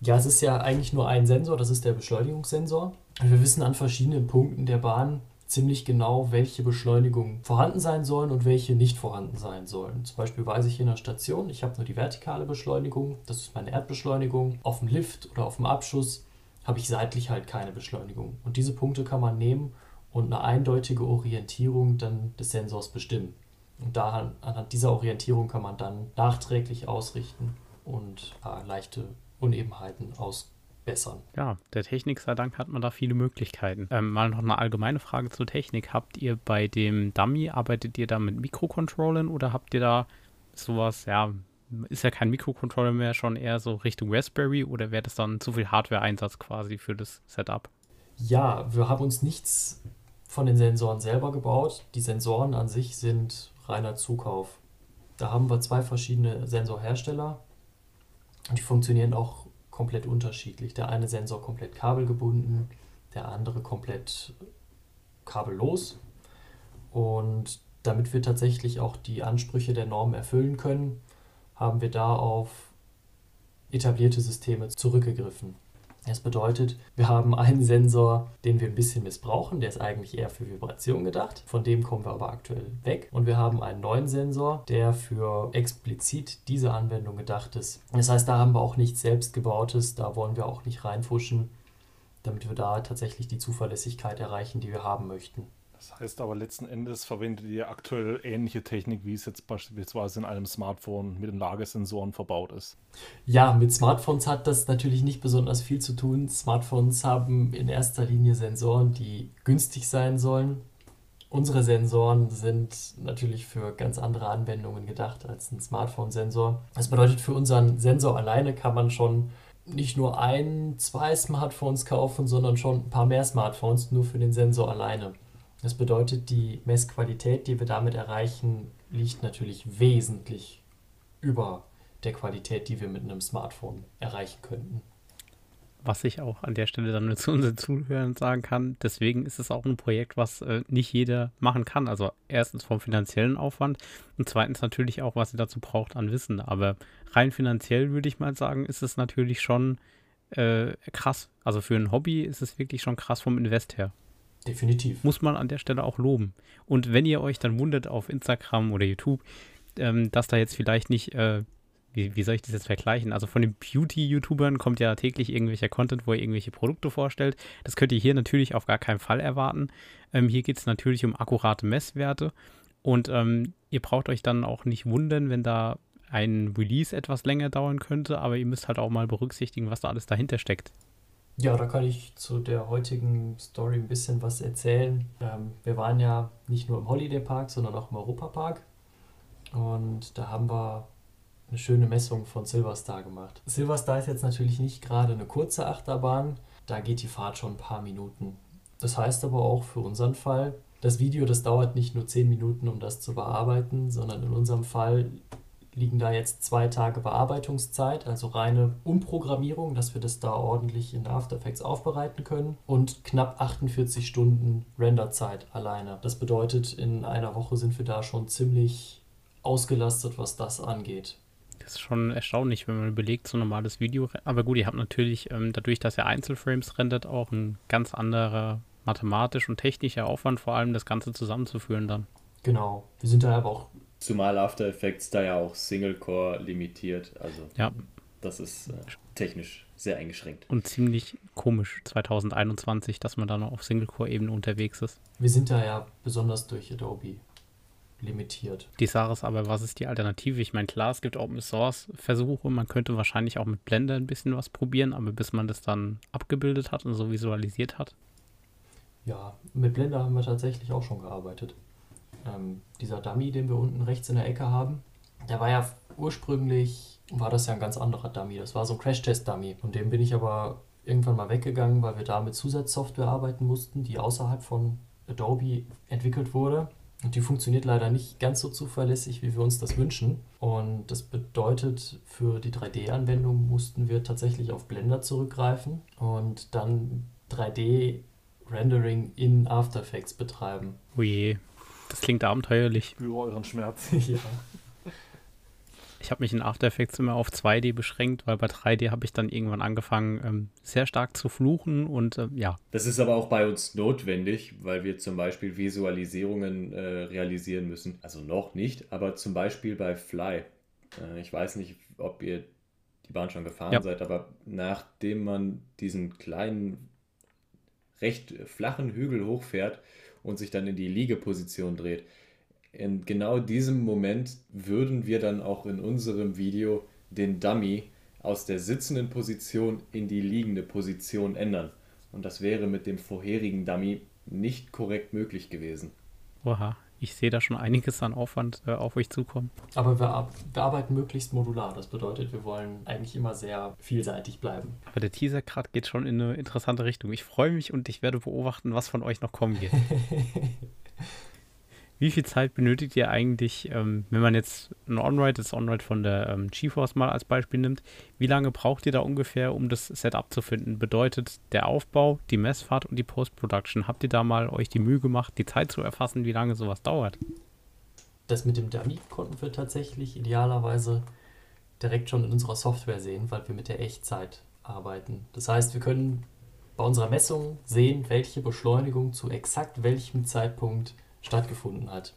Ja, es ist ja eigentlich nur ein Sensor, das ist der Beschleunigungssensor. Wir wissen an verschiedenen Punkten der Bahn ziemlich genau, welche Beschleunigungen vorhanden sein sollen und welche nicht vorhanden sein sollen. Zum Beispiel weiß ich in der Station, ich habe nur die vertikale Beschleunigung, das ist meine Erdbeschleunigung. Auf dem Lift oder auf dem Abschuss habe ich seitlich halt keine Beschleunigung. Und diese Punkte kann man nehmen und eine eindeutige Orientierung dann des Sensors bestimmen. Und da, anhand dieser Orientierung kann man dann nachträglich ausrichten und äh, leichte Unebenheiten ausbessern. Ja, der Technik sei Dank hat man da viele Möglichkeiten. Ähm, mal noch eine allgemeine Frage zur Technik. Habt ihr bei dem Dummy, arbeitet ihr da mit Mikrocontrollern oder habt ihr da sowas, ja, ist ja kein Mikrocontroller mehr, schon eher so Richtung Raspberry oder wäre das dann zu viel Hardware-Einsatz quasi für das Setup? Ja, wir haben uns nichts von den Sensoren selber gebaut. Die Sensoren an sich sind reiner Zukauf. Da haben wir zwei verschiedene Sensorhersteller die funktionieren auch komplett unterschiedlich. Der eine Sensor komplett kabelgebunden, der andere komplett kabellos. Und damit wir tatsächlich auch die Ansprüche der Norm erfüllen können, haben wir da auf etablierte Systeme zurückgegriffen. Das bedeutet, wir haben einen Sensor, den wir ein bisschen missbrauchen, der ist eigentlich eher für Vibration gedacht. Von dem kommen wir aber aktuell weg. Und wir haben einen neuen Sensor, der für explizit diese Anwendung gedacht ist. Das heißt, da haben wir auch nichts selbstgebautes, da wollen wir auch nicht reinfuschen, damit wir da tatsächlich die Zuverlässigkeit erreichen, die wir haben möchten. Das heißt aber letzten Endes verwendet ihr aktuell ähnliche Technik, wie es jetzt beispielsweise in einem Smartphone mit den Lagesensoren verbaut ist. Ja, mit Smartphones hat das natürlich nicht besonders viel zu tun. Smartphones haben in erster Linie Sensoren, die günstig sein sollen. Unsere Sensoren sind natürlich für ganz andere Anwendungen gedacht als ein Smartphone-Sensor. Das bedeutet, für unseren Sensor alleine kann man schon nicht nur ein, zwei Smartphones kaufen, sondern schon ein paar mehr Smartphones nur für den Sensor alleine. Das bedeutet, die Messqualität, die wir damit erreichen, liegt natürlich wesentlich über der Qualität, die wir mit einem Smartphone erreichen könnten. Was ich auch an der Stelle dann zu unseren Zuhörern sagen kann, deswegen ist es auch ein Projekt, was äh, nicht jeder machen kann. Also erstens vom finanziellen Aufwand und zweitens natürlich auch, was ihr dazu braucht an Wissen. Aber rein finanziell würde ich mal sagen, ist es natürlich schon äh, krass. Also für ein Hobby ist es wirklich schon krass vom Invest her. Definitiv. Muss man an der Stelle auch loben. Und wenn ihr euch dann wundert auf Instagram oder YouTube, ähm, dass da jetzt vielleicht nicht, äh, wie, wie, soll ich das jetzt vergleichen? Also von den Beauty-YouTubern kommt ja täglich irgendwelcher Content, wo ihr irgendwelche Produkte vorstellt. Das könnt ihr hier natürlich auf gar keinen Fall erwarten. Ähm, hier geht es natürlich um akkurate Messwerte. Und ähm, ihr braucht euch dann auch nicht wundern, wenn da ein Release etwas länger dauern könnte, aber ihr müsst halt auch mal berücksichtigen, was da alles dahinter steckt. Ja, da kann ich zu der heutigen Story ein bisschen was erzählen. Ähm, wir waren ja nicht nur im Holiday Park, sondern auch im Europapark. Und da haben wir eine schöne Messung von Silverstar gemacht. Silverstar ist jetzt natürlich nicht gerade eine kurze Achterbahn. Da geht die Fahrt schon ein paar Minuten. Das heißt aber auch für unseren Fall, das Video, das dauert nicht nur 10 Minuten, um das zu bearbeiten, sondern in unserem Fall liegen da jetzt zwei Tage Bearbeitungszeit, also reine Umprogrammierung, dass wir das da ordentlich in After Effects aufbereiten können und knapp 48 Stunden Renderzeit alleine. Das bedeutet, in einer Woche sind wir da schon ziemlich ausgelastet, was das angeht. Das ist schon erstaunlich, wenn man überlegt, so ein normales Video. Aber gut, ihr habt natürlich ähm, dadurch, dass ihr Einzelframes rendert, auch ein ganz anderer mathematisch und technischer Aufwand, vor allem das Ganze zusammenzuführen dann. Genau. Wir sind da aber auch Zumal After Effects da ja auch Single-Core limitiert. Also ja. das ist äh, technisch sehr eingeschränkt. Und ziemlich komisch 2021, dass man da noch auf Single-Core-Ebene unterwegs ist. Wir sind da ja besonders durch Adobe limitiert. Die Sache ist aber, was ist die Alternative? Ich meine, klar, es gibt Open Source Versuche, man könnte wahrscheinlich auch mit Blender ein bisschen was probieren, aber bis man das dann abgebildet hat und so visualisiert hat. Ja, mit Blender haben wir tatsächlich auch schon gearbeitet ähm, dieser Dummy, den wir unten rechts in der Ecke haben, der war ja ursprünglich, war das ja ein ganz anderer Dummy. Das war so ein Crash-Test-Dummy. Von dem bin ich aber irgendwann mal weggegangen, weil wir da mit Zusatzsoftware arbeiten mussten, die außerhalb von Adobe entwickelt wurde. Und die funktioniert leider nicht ganz so zuverlässig, wie wir uns das wünschen. Und das bedeutet, für die 3D-Anwendung mussten wir tatsächlich auf Blender zurückgreifen und dann 3D-Rendering in After Effects betreiben. Oje. Das klingt abenteuerlich. Spüre euren Schmerz. ja. Ich habe mich in After Effects immer auf 2D beschränkt, weil bei 3D habe ich dann irgendwann angefangen, ähm, sehr stark zu fluchen und äh, ja. Das ist aber auch bei uns notwendig, weil wir zum Beispiel Visualisierungen äh, realisieren müssen. Also noch nicht, aber zum Beispiel bei Fly. Äh, ich weiß nicht, ob ihr die Bahn schon gefahren ja. seid, aber nachdem man diesen kleinen, recht flachen Hügel hochfährt, und sich dann in die Liegeposition dreht. In genau diesem Moment würden wir dann auch in unserem Video den Dummy aus der sitzenden Position in die liegende Position ändern. Und das wäre mit dem vorherigen Dummy nicht korrekt möglich gewesen. Oha, ich sehe da schon einiges an Aufwand äh, auf euch zukommen. Aber wir, wir, arbeiten möglichst modular. Das bedeutet, wir wollen eigentlich immer sehr vielseitig bleiben. Aber der Teaser gerade geht schon in eine interessante Richtung. Ich freue mich und ich werde beobachten, was von euch noch kommen wird. Wie viel Zeit benötigt ihr eigentlich, ähm, wenn man jetzt ein On-Ride, das On-Ride von der ähm, GeForce mal als Beispiel nimmt, wie lange braucht ihr da ungefähr, um das Setup zu finden? Bedeutet der Aufbau, die Messfahrt und die Post-Production. Habt ihr da mal euch die Mühe gemacht, die Zeit zu erfassen, wie lange sowas dauert? Das mit dem Dummy konnten wir tatsächlich idealerweise direkt schon in unserer Software sehen, weil wir mit der Echtzeit arbeiten. Das heißt, wir können bei unserer Messung sehen, welche Beschleunigung zu exakt welchem Zeitpunkt stattgefunden hat.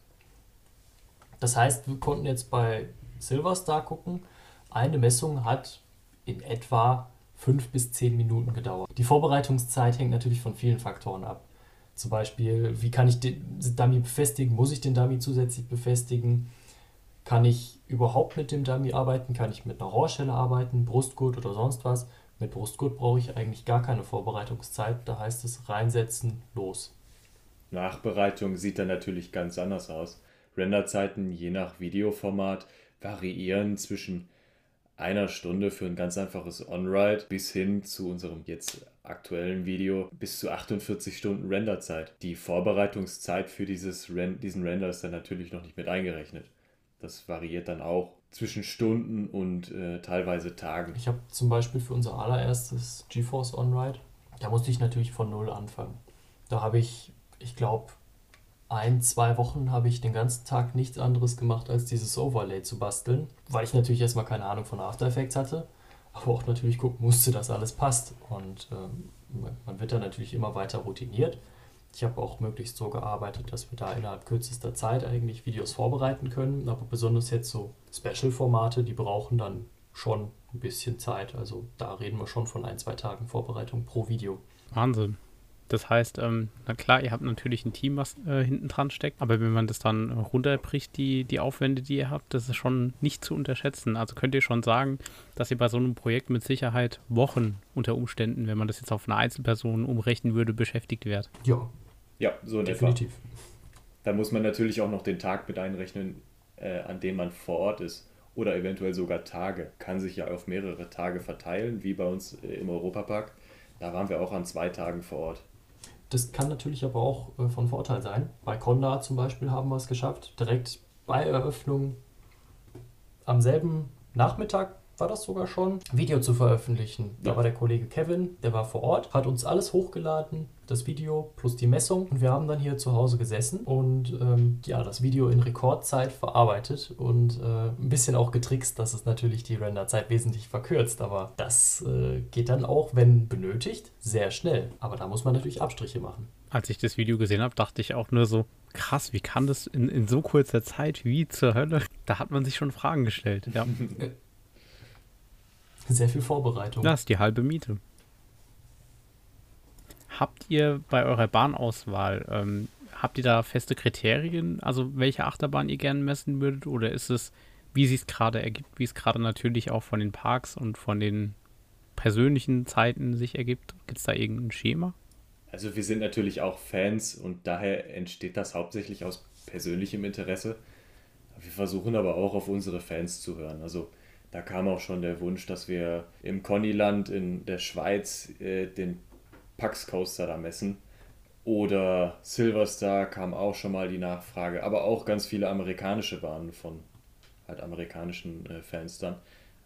Das heißt, wir konnten jetzt bei Silverstar gucken, eine Messung hat in etwa fünf bis zehn Minuten gedauert. Die Vorbereitungszeit hängt natürlich von vielen Faktoren ab. Zum Beispiel, wie kann ich den Dummy befestigen? Muss ich den Dummy zusätzlich befestigen? Kann ich überhaupt mit dem Dummy arbeiten? Kann ich mit einer Rohrschelle arbeiten, Brustgurt oder sonst was? Mit Brustgurt brauche ich eigentlich gar keine Vorbereitungszeit. Da heißt es reinsetzen, los. Nachbereitung sieht dann natürlich ganz anders aus. Renderzeiten je nach Videoformat variieren zwischen einer Stunde für ein ganz einfaches On-Ride bis hin zu unserem jetzt aktuellen Video bis zu 48 Stunden Renderzeit. Die Vorbereitungszeit für dieses Ren diesen Render ist dann natürlich noch nicht mit eingerechnet. Das variiert dann auch zwischen Stunden und äh, teilweise Tagen. Ich habe zum Beispiel für unser allererstes GeForce On-Ride, da musste ich natürlich von Null anfangen. Da habe ich, ich glaube, ein, zwei Wochen habe ich den ganzen Tag nichts anderes gemacht, als dieses Overlay zu basteln, weil ich natürlich erstmal keine Ahnung von After Effects hatte, aber auch natürlich gucken musste, dass alles passt. Und ähm, man wird dann natürlich immer weiter routiniert. Ich habe auch möglichst so gearbeitet, dass wir da innerhalb kürzester Zeit eigentlich Videos vorbereiten können, aber besonders jetzt so Special-Formate, die brauchen dann schon ein bisschen Zeit. Also da reden wir schon von ein, zwei Tagen Vorbereitung pro Video. Wahnsinn. Das heißt, ähm, na klar, ihr habt natürlich ein Team, was äh, hinten dran steckt, aber wenn man das dann runterbricht, die, die Aufwände, die ihr habt, das ist schon nicht zu unterschätzen. Also könnt ihr schon sagen, dass ihr bei so einem Projekt mit Sicherheit Wochen unter Umständen, wenn man das jetzt auf eine Einzelperson umrechnen würde, beschäftigt wird. Ja. Ja, so in definitiv. Etwa. Da muss man natürlich auch noch den Tag mit einrechnen, äh, an dem man vor Ort ist. Oder eventuell sogar Tage. Kann sich ja auf mehrere Tage verteilen, wie bei uns äh, im Europapark. Da waren wir auch an zwei Tagen vor Ort. Das kann natürlich aber auch äh, von Vorteil sein. Bei Conda zum Beispiel haben wir es geschafft, direkt bei Eröffnung am selben Nachmittag war das sogar schon, Video zu veröffentlichen. Da war der Kollege Kevin, der war vor Ort, hat uns alles hochgeladen, das Video plus die Messung. Und wir haben dann hier zu Hause gesessen und ähm, ja, das Video in Rekordzeit verarbeitet und äh, ein bisschen auch getrickst, dass es natürlich die Renderzeit wesentlich verkürzt. Aber das äh, geht dann auch, wenn benötigt, sehr schnell. Aber da muss man natürlich Abstriche machen. Als ich das Video gesehen habe, dachte ich auch nur so, krass, wie kann das in, in so kurzer Zeit, wie zur Hölle? Da hat man sich schon Fragen gestellt, ja. Sehr viel Vorbereitung. Das ist die halbe Miete. Habt ihr bei eurer Bahnauswahl, ähm, habt ihr da feste Kriterien, also welche Achterbahn ihr gerne messen würdet, oder ist es, wie sie es gerade ergibt, wie es gerade natürlich auch von den Parks und von den persönlichen Zeiten sich ergibt? Gibt es da irgendein Schema? Also wir sind natürlich auch Fans und daher entsteht das hauptsächlich aus persönlichem Interesse. Wir versuchen aber auch auf unsere Fans zu hören. Also da kam auch schon der Wunsch, dass wir im Connyland in der Schweiz äh, den Pax Coaster da messen. Oder Silverstar kam auch schon mal die Nachfrage, aber auch ganz viele amerikanische Bahnen von halt amerikanischen äh, Fans dann.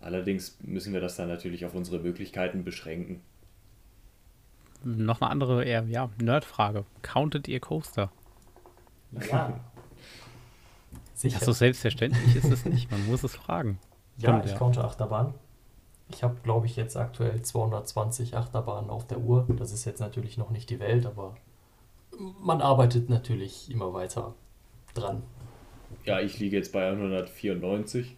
Allerdings müssen wir das dann natürlich auf unsere Möglichkeiten beschränken. Noch eine andere eher ja, Nerdfrage. Countet ihr Coaster? Ja. Sicher. Also selbstverständlich ist es nicht. Man muss es fragen. Ja, Stimmt, ich ja. counte Achterbahn. Ich habe, glaube ich, jetzt aktuell 220 Achterbahnen auf der Uhr. Das ist jetzt natürlich noch nicht die Welt, aber man arbeitet natürlich immer weiter dran. Ja, ich liege jetzt bei 194.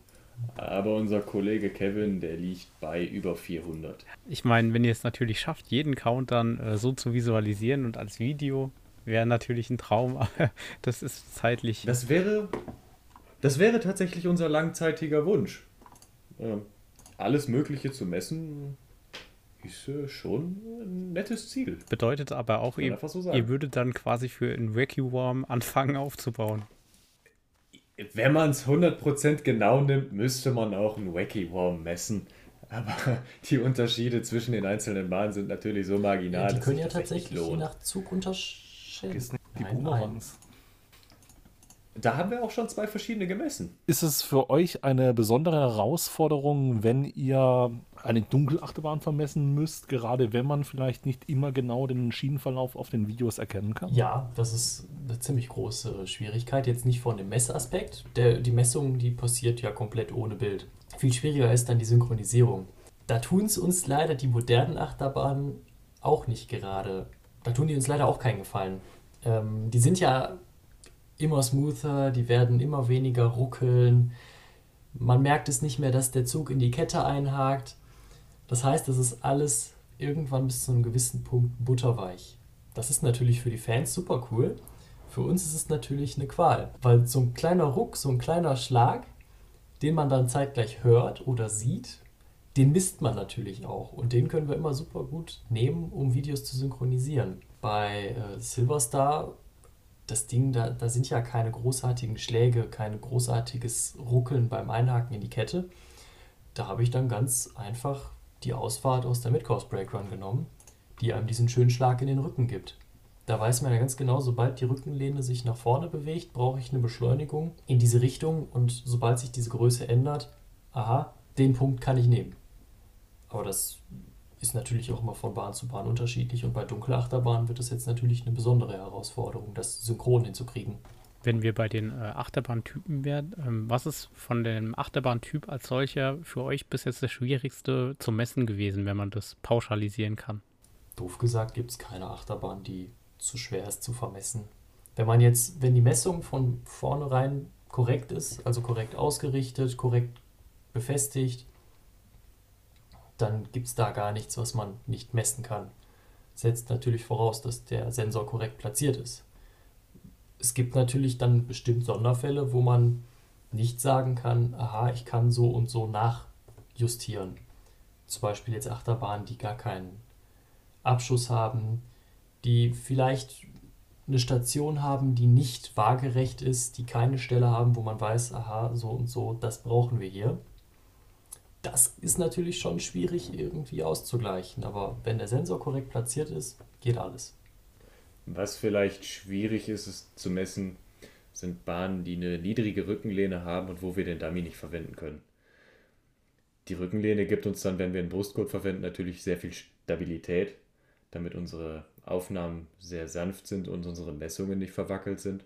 Aber unser Kollege Kevin, der liegt bei über 400. Ich meine, wenn ihr es natürlich schafft, jeden Count dann äh, so zu visualisieren und als Video, wäre natürlich ein Traum, aber das ist zeitlich. Das wäre, das wäre tatsächlich unser langzeitiger Wunsch äh, alles Mögliche zu messen, ist äh, schon ein nettes Ziel. Bedeutet aber auch, ihr, so ihr würdet dann quasi für ein Vacuum anfangen aufzubauen. Wenn man es 100% genau nimmt, müsste man auch ein Wacky Worm messen. Aber die Unterschiede zwischen den einzelnen Bahnen sind natürlich so marginal. Ja, die können ja tatsächlich je nach Zug unterscheiden. Die Boomerangs. Da haben wir auch schon zwei verschiedene gemessen. Ist es für euch eine besondere Herausforderung, wenn ihr eine Dunkelachterbahn vermessen müsst, gerade wenn man vielleicht nicht immer genau den Schienenverlauf auf den Videos erkennen kann? Ja, das ist eine ziemlich große Schwierigkeit. Jetzt nicht von dem Messaspekt. Der, die Messung, die passiert ja komplett ohne Bild. Viel schwieriger ist dann die Synchronisierung. Da tun es uns leider die modernen Achterbahnen auch nicht gerade. Da tun die uns leider auch keinen Gefallen. Ähm, die sind ja immer smoother, die werden immer weniger ruckeln. Man merkt es nicht mehr, dass der Zug in die Kette einhakt. Das heißt, es ist alles irgendwann bis zu einem gewissen Punkt butterweich. Das ist natürlich für die Fans super cool. Für uns ist es natürlich eine Qual, weil so ein kleiner Ruck, so ein kleiner Schlag, den man dann zeitgleich hört oder sieht, den misst man natürlich auch. Und den können wir immer super gut nehmen, um Videos zu synchronisieren. Bei äh, Silverstar, das Ding, da, da sind ja keine großartigen Schläge, kein großartiges Ruckeln beim Einhaken in die Kette. Da habe ich dann ganz einfach die Ausfahrt aus der Midcourse Break Run genommen, die einem diesen schönen Schlag in den Rücken gibt. Da weiß man ja ganz genau, sobald die Rückenlehne sich nach vorne bewegt, brauche ich eine Beschleunigung in diese Richtung und sobald sich diese Größe ändert, aha, den Punkt kann ich nehmen. Aber das ist natürlich auch immer von Bahn zu Bahn unterschiedlich und bei Dunkelachterbahnen wird es jetzt natürlich eine besondere Herausforderung, das synchron hinzukriegen. Wenn wir bei den äh, Achterbahntypen wären, ähm, was ist von dem Achterbahntyp als solcher für euch bis jetzt das Schwierigste zu messen gewesen, wenn man das pauschalisieren kann? Doof gesagt gibt es keine Achterbahn, die zu schwer ist zu vermessen. Wenn man jetzt, wenn die Messung von vornherein korrekt ist, also korrekt ausgerichtet, korrekt befestigt, dann gibt es da gar nichts, was man nicht messen kann. Setzt natürlich voraus, dass der Sensor korrekt platziert ist. Es gibt natürlich dann bestimmt Sonderfälle, wo man nicht sagen kann, aha, ich kann so und so nachjustieren. Zum Beispiel jetzt Achterbahnen, die gar keinen Abschuss haben, die vielleicht eine Station haben, die nicht waagerecht ist, die keine Stelle haben, wo man weiß, aha, so und so, das brauchen wir hier das ist natürlich schon schwierig irgendwie auszugleichen. Aber wenn der Sensor korrekt platziert ist, geht alles. Was vielleicht schwierig ist, ist zu messen, sind Bahnen, die eine niedrige Rückenlehne haben und wo wir den Dummy nicht verwenden können. Die Rückenlehne gibt uns dann, wenn wir einen Brustgurt verwenden, natürlich sehr viel Stabilität, damit unsere Aufnahmen sehr sanft sind und unsere Messungen nicht verwackelt sind.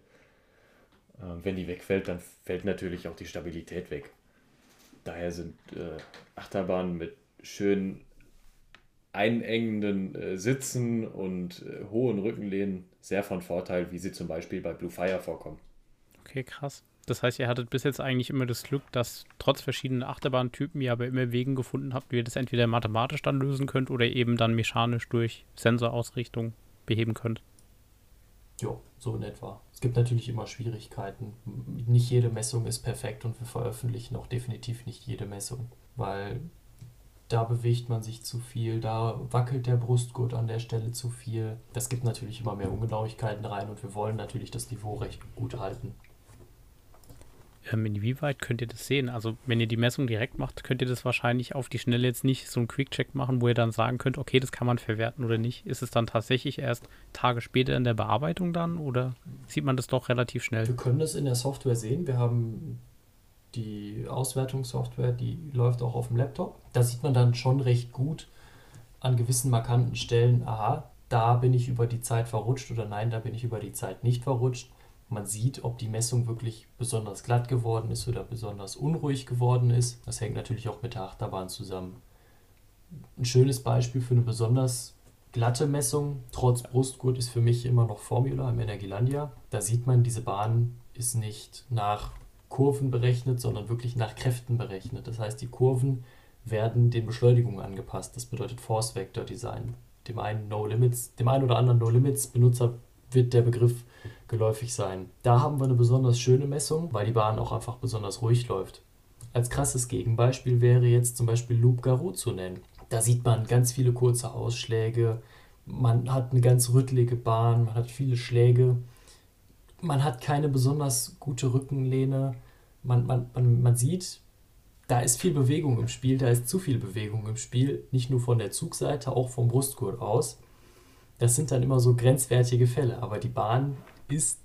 Ähm, wenn die wegfällt, dann fällt natürlich auch die Stabilität weg daher sind äh, Achterbahnen mit schön einengenden äh, Sitzen und äh, hohen Rückenlehnen sehr von Vorteil, wie sie zum Beispiel bei Blue Fire vorkommen. Okay, krass. Das heißt, ihr hattet bis jetzt eigentlich immer das Glück, dass trotz verschiedenen Achterbahntypen ihr aber immer Wegen gefunden habt, wie ihr das entweder mathematisch dann lösen könnt oder eben dann mechanisch durch Sensorausrichtung beheben könnt. Ja, so in etwa. Es gibt natürlich immer Schwierigkeiten. Nicht jede Messung ist perfekt und wir veröffentlichen auch definitiv nicht jede Messung, weil da bewegt man sich zu viel, da wackelt der Brustgurt an der Stelle zu viel. Das gibt natürlich immer mehr Ungenauigkeiten rein und wir wollen natürlich das Niveau recht gut halten. Ähm, inwieweit könnt ihr das sehen? Also, wenn ihr die Messung direkt macht, könnt ihr das wahrscheinlich auf die Schnelle jetzt nicht so einen Quick-Check machen, wo ihr dann sagen könnt, okay, das kann man verwerten oder nicht. Ist es dann tatsächlich erst Tage später in der Bearbeitung dann oder sieht man das doch relativ schnell? Wir können das in der Software sehen. Wir haben die Auswertungssoftware, die läuft auch auf dem Laptop. Da sieht man dann schon recht gut an gewissen markanten Stellen, aha, da bin ich über die Zeit verrutscht oder nein, da bin ich über die Zeit nicht verrutscht. Man sieht, ob die Messung wirklich besonders glatt geworden ist oder besonders unruhig geworden ist. Das hängt natürlich auch mit der Achterbahn zusammen. Ein schönes Beispiel für eine besonders glatte Messung, trotz Brustgurt, ist für mich immer noch Formula im Energielandia. Da sieht man, diese Bahn ist nicht nach Kurven berechnet, sondern wirklich nach Kräften berechnet. Das heißt, die Kurven werden den Beschleunigungen angepasst. Das bedeutet Force Vector Design. Dem einen No Limits, dem einen oder anderen No Limits Benutzer wird der Begriff geläufig sein. Da haben wir eine besonders schöne Messung, weil die Bahn auch einfach besonders ruhig läuft. Als krasses Gegenbeispiel wäre jetzt zum Beispiel Loop Garou zu nennen. Da sieht man ganz viele kurze Ausschläge, man hat eine ganz rüttelige Bahn, man hat viele Schläge, man hat keine besonders gute Rückenlehne, man, man, man, man sieht, da ist viel Bewegung im Spiel, da ist zu viel Bewegung im Spiel, nicht nur von der Zugseite, auch vom Brustgurt aus. Das sind dann immer so grenzwertige Fälle, aber die Bahn ist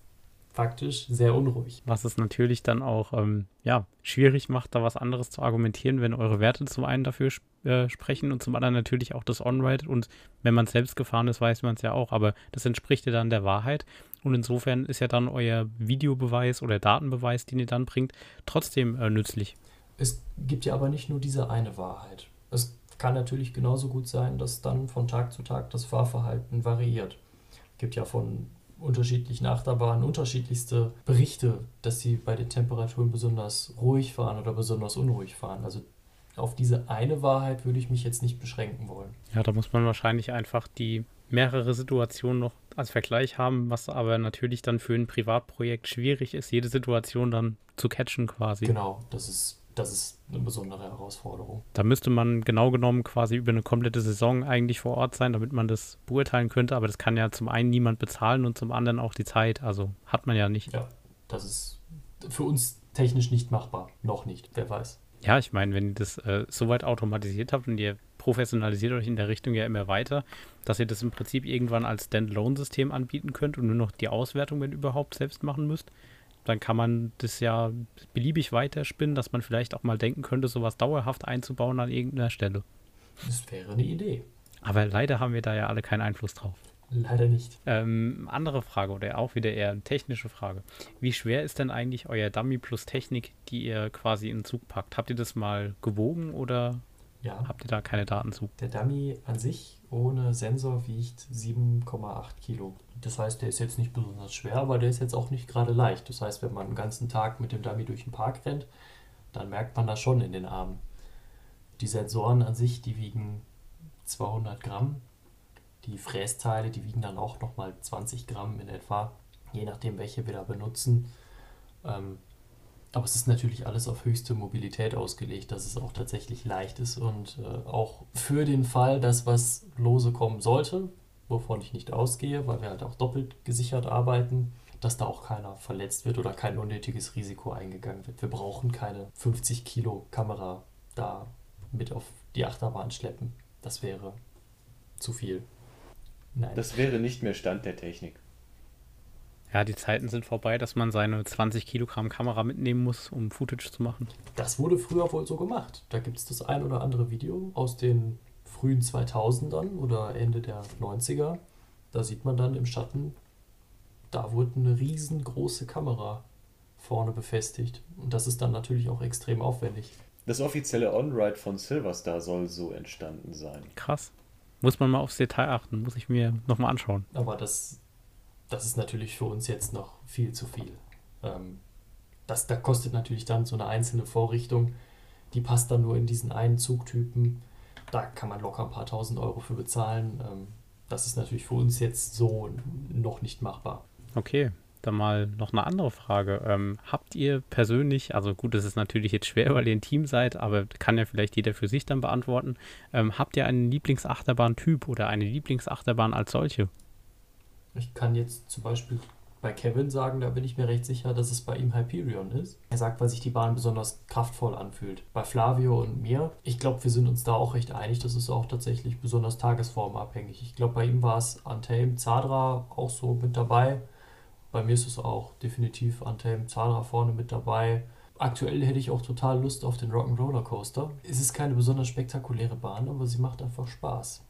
faktisch sehr unruhig. Was es natürlich dann auch ähm, ja, schwierig macht, da was anderes zu argumentieren, wenn eure Werte zum einen dafür äh, sprechen und zum anderen natürlich auch das On-Ride. Und wenn man selbst gefahren ist, weiß man es ja auch, aber das entspricht ja dann der Wahrheit. Und insofern ist ja dann euer Videobeweis oder Datenbeweis, den ihr dann bringt, trotzdem äh, nützlich. Es gibt ja aber nicht nur diese eine Wahrheit. Es kann natürlich genauso gut sein, dass dann von Tag zu Tag das Fahrverhalten variiert. Es gibt ja von unterschiedlichen Achterbahnen unterschiedlichste Berichte, dass sie bei den Temperaturen besonders ruhig fahren oder besonders unruhig fahren. Also auf diese eine Wahrheit würde ich mich jetzt nicht beschränken wollen. Ja, da muss man wahrscheinlich einfach die mehrere Situationen noch als Vergleich haben, was aber natürlich dann für ein Privatprojekt schwierig ist, jede Situation dann zu catchen quasi. Genau, das ist, das ist eine besondere Herausforderung. Da müsste man genau genommen quasi über eine komplette Saison eigentlich vor Ort sein, damit man das beurteilen könnte, aber das kann ja zum einen niemand bezahlen und zum anderen auch die Zeit, also hat man ja nicht. Ja, das ist für uns technisch nicht machbar, noch nicht, wer weiß. Ja, ich meine, wenn ihr das äh, soweit automatisiert habt und ihr professionalisiert euch in der Richtung ja immer weiter, dass ihr das im Prinzip irgendwann als Standalone-System anbieten könnt und nur noch die Auswertung, wenn überhaupt, selbst machen müsst, dann kann man das ja beliebig weiterspinnen, dass man vielleicht auch mal denken könnte, sowas dauerhaft einzubauen an irgendeiner Stelle. Das wäre eine Idee. Aber leider haben wir da ja alle keinen Einfluss drauf. Leider nicht. Ähm, andere Frage oder auch wieder eher eine technische Frage. Wie schwer ist denn eigentlich euer Dummy plus Technik, die ihr quasi in den Zug packt? Habt ihr das mal gewogen oder Ja, habt ihr da keine Daten zu? der Dummy an sich ohne Sensor wiegt 7,8 Kilo. Das heißt, der ist jetzt nicht besonders schwer, aber der ist jetzt auch nicht gerade leicht. Das heißt, wenn man einen ganzen Tag mit dem Dummy durch den Park rennt, dann merkt man das schon in den Armen. Die Sensoren an sich, die wiegen 200 Gramm. Die Frästeile, die wiegen dann auch nochmal 20 Gramm in etwa, je nachdem, welche wir da benutzen. Ähm, aber es ist natürlich alles auf höchste Mobilität ausgelegt, dass es auch tatsächlich leicht ist und äh, auch für den Fall, dass was lose kommen sollte, wovon ich nicht ausgehe, weil wir halt auch doppelt gesichert arbeiten, dass da auch keiner verletzt wird oder kein unnötiges Risiko eingegangen wird. Wir brauchen keine 50 Kilo Kamera da mit auf die Achterbahn schleppen. Das wäre zu viel. Nein. Das wäre nicht mehr Stand der Technik. Ja, die Zeiten sind vorbei, dass man seine 20 Kilogramm Kamera mitnehmen muss, um Footage zu machen. Das wurde früher wohl so gemacht. Da gibt es das ein oder andere Video aus den frühen 2000ern oder Ende der 90er. Da sieht man dann im Schatten, da wurde eine riesengroße Kamera vorne befestigt. Und das ist dann natürlich auch extrem aufwendig. Das offizielle On-Ride von Silverstar soll so entstanden sein. Krass. Muss man mal aufs Detail achten, muss ich mir nochmal anschauen. Aber das, das ist natürlich für uns jetzt noch viel zu viel. Ähm, das, da kostet natürlich dann so eine einzelne Vorrichtung, die passt dann nur in diesen einen Zugtypen. Da kann man locker ein paar tausend Euro für bezahlen. Ähm, das ist natürlich für uns jetzt so noch nicht machbar. Okay, dann mal noch eine andere Frage. Ähm, habt ihr persönlich, also gut, das ist natürlich jetzt schwer, weil ihr ein Team seid, aber kann ja vielleicht jeder für sich dann beantworten. Ähm, habt ihr einen Lieblingsachterbahn-Typ oder eine Lieblingsachterbahn als solche? Ich kann jetzt zum Beispiel bei Kevin sagen, da bin ich mir recht sicher, dass es bei ihm Hyperion ist. Er sagt, weil sich die Bahn besonders kraftvoll anfühlt. Bei Flavio und mir, ich glaube, wir sind uns da auch recht einig, das ist auch tatsächlich besonders tagesformabhängig. Ich glaube, bei ihm war es Untamed, Zadra auch so mit dabei. Bei mir ist es auch definitiv Untamed, Zadra vorne mit dabei. Aktuell hätte ich auch total Lust auf den Rock'n'Roller Coaster. Es ist keine besonders spektakuläre Bahn, aber sie macht einfach Spaß.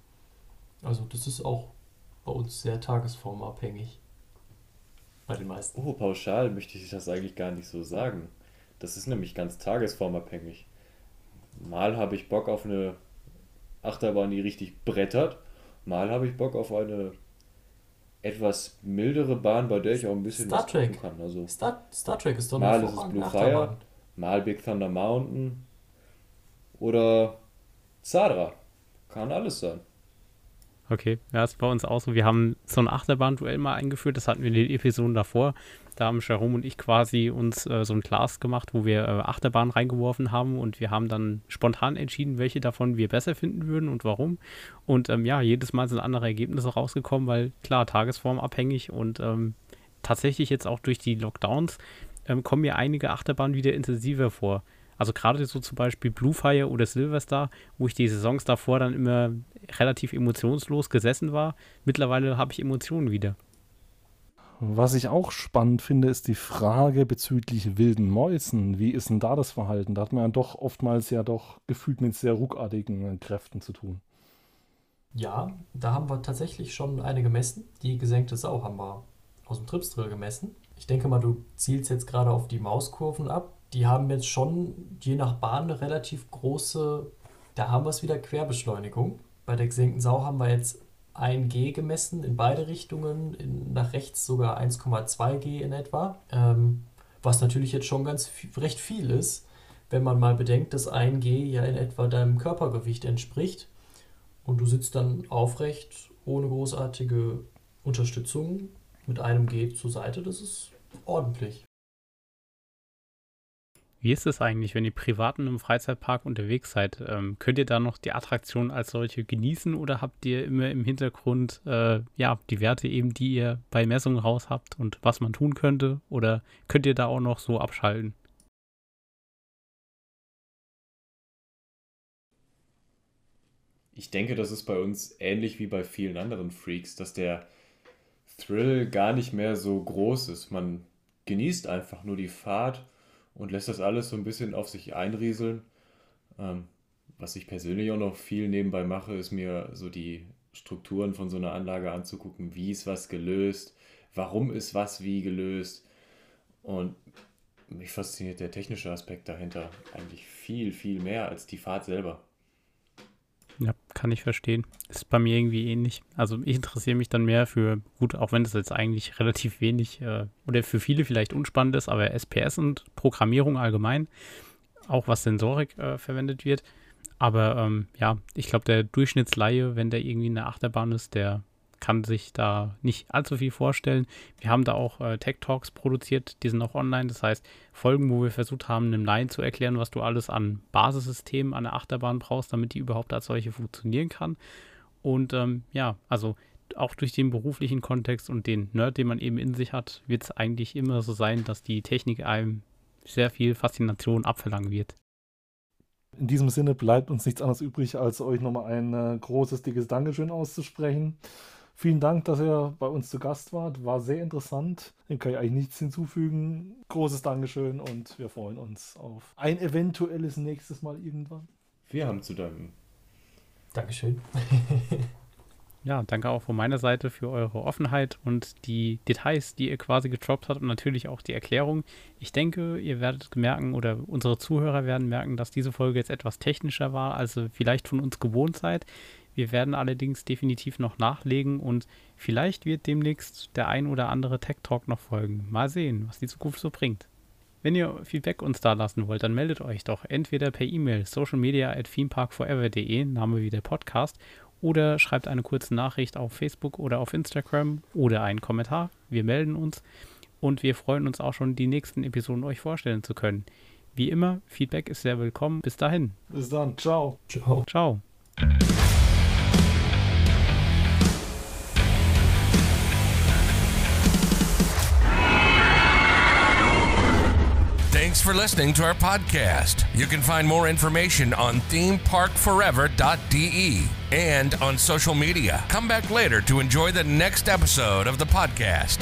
Also das ist auch bei uns sehr tagesformabhängig. Bei den meisten. Oh, pauschal möchte ich das eigentlich gar nicht so sagen. Das ist nämlich ganz tagesformabhängig. Mal habe ich Bock auf eine Achterbahn, die richtig brettert. Mal habe ich Bock auf eine etwas mildere Bahn, bei der ich auch ein bisschen Star was gucken Trek. kann. Also Star, Star Trek ist doch Mal eine ist es Blue Fire. Mal Big Thunder Mountain oder Zadra. Kann alles sein. Okay, ja, ist bei uns auch so. Wir haben so ein Achterbahn-Duell mal eingeführt, das hatten wir in den Episoden davor. Da haben Jerome und ich quasi uns äh, so ein Glas gemacht, wo wir äh, Achterbahnen reingeworfen haben und wir haben dann spontan entschieden, welche davon wir besser finden würden und warum. Und ähm, ja, jedes Mal sind andere Ergebnisse rausgekommen, weil klar, tagesformabhängig und ähm, tatsächlich jetzt auch durch die Lockdowns ähm, kommen mir einige Achterbahnen wieder intensiver vor. Also gerade so zum Beispiel Bluefire oder Silverstar, wo ich die Saisons davor dann immer relativ emotionslos gesessen war. Mittlerweile habe ich Emotionen wieder. Was ich auch spannend finde, ist die Frage bezüglich wilden Mäusen. Wie ist denn da das Verhalten? Da hat man ja doch oftmals ja doch gefühlt mit sehr ruckartigen Kräften zu tun. Ja, da haben wir tatsächlich schon eine gemessen. Die gesenkte Sau haben wir aus dem Tripsdrill gemessen. Ich denke mal, du zielst jetzt gerade auf die Mauskurven ab. Die haben jetzt schon je nach Bahn eine relativ große Da haben wir es wieder Querbeschleunigung. Bei der gesenkten Sau haben wir jetzt 1G gemessen in beide Richtungen, in, nach rechts sogar 1,2 G in etwa. Ähm, was natürlich jetzt schon ganz recht viel ist, wenn man mal bedenkt, dass 1 G ja in etwa deinem Körpergewicht entspricht. Und du sitzt dann aufrecht, ohne großartige Unterstützung, mit einem G zur Seite. Das ist ordentlich. Wie ist es eigentlich, wenn ihr privat in einem Freizeitpark unterwegs seid? Ähm, könnt ihr da noch die Attraktion als solche genießen oder habt ihr immer im Hintergrund äh, ja die Werte eben, die ihr bei Messungen raus habt und was man tun könnte? Oder könnt ihr da auch noch so abschalten? Ich denke, das ist bei uns ähnlich wie bei vielen anderen Freaks, dass der Thrill gar nicht mehr so groß ist. Man genießt einfach nur die Fahrt und lässt das alles so ein bisschen auf sich einrieseln. Ähm, was ich persönlich auch noch viel nebenbei mache, ist mir so die Strukturen von so einer Anlage anzugucken. Wie ist was gelöst? Warum ist was wie gelöst? Und mich fasziniert der technische Aspekt dahinter eigentlich viel, viel mehr als die Fahrt selber. Ja, kann ich verstehen. Ist bei mir irgendwie ähnlich. Also ich interessiere mich dann mehr für, gut, auch wenn das jetzt eigentlich relativ wenig äh, oder für viele vielleicht unspannend ist, aber SPS und Programmierung allgemein, auch was Sensorik äh, verwendet wird. Aber ähm, ja, ich glaube, der Durchschnittsleihe, wenn der irgendwie in der Achterbahn ist, der kann sich da nicht allzu viel vorstellen. Wir haben da auch äh, Tech Talks produziert, die sind auch online. Das heißt, Folgen, wo wir versucht haben, einem Laien zu erklären, was du alles an Basissystemen an der Achterbahn brauchst, damit die überhaupt als solche funktionieren kann. Und ähm, ja, also auch durch den beruflichen Kontext und den Nerd, den man eben in sich hat, wird es eigentlich immer so sein, dass die Technik einem sehr viel Faszination abverlangen wird. In diesem Sinne bleibt uns nichts anderes übrig, als euch nochmal ein äh, großes, dickes Dankeschön auszusprechen. Vielen Dank, dass ihr bei uns zu Gast wart. War sehr interessant. Dem kann ich eigentlich nichts hinzufügen. Großes Dankeschön und wir freuen uns auf ein eventuelles nächstes Mal irgendwann. Wir haben zu danken. Dankeschön. ja, danke auch von meiner Seite für eure Offenheit und die Details, die ihr quasi getroppt habt und natürlich auch die Erklärung. Ich denke, ihr werdet merken oder unsere Zuhörer werden merken, dass diese Folge jetzt etwas technischer war, als ihr vielleicht von uns gewohnt seid. Wir werden allerdings definitiv noch nachlegen und vielleicht wird demnächst der ein oder andere Tech Talk noch folgen. Mal sehen, was die Zukunft so bringt. Wenn ihr Feedback uns da lassen wollt, dann meldet euch doch entweder per E-Mail socialmedia at themeparkforever.de, Name wie der Podcast, oder schreibt eine kurze Nachricht auf Facebook oder auf Instagram oder einen Kommentar. Wir melden uns und wir freuen uns auch schon, die nächsten Episoden euch vorstellen zu können. Wie immer, Feedback ist sehr willkommen. Bis dahin. Bis dann. Ciao. Ciao. Ciao. Thanks for listening to our podcast. You can find more information on themeparkforever.de and on social media. Come back later to enjoy the next episode of the podcast.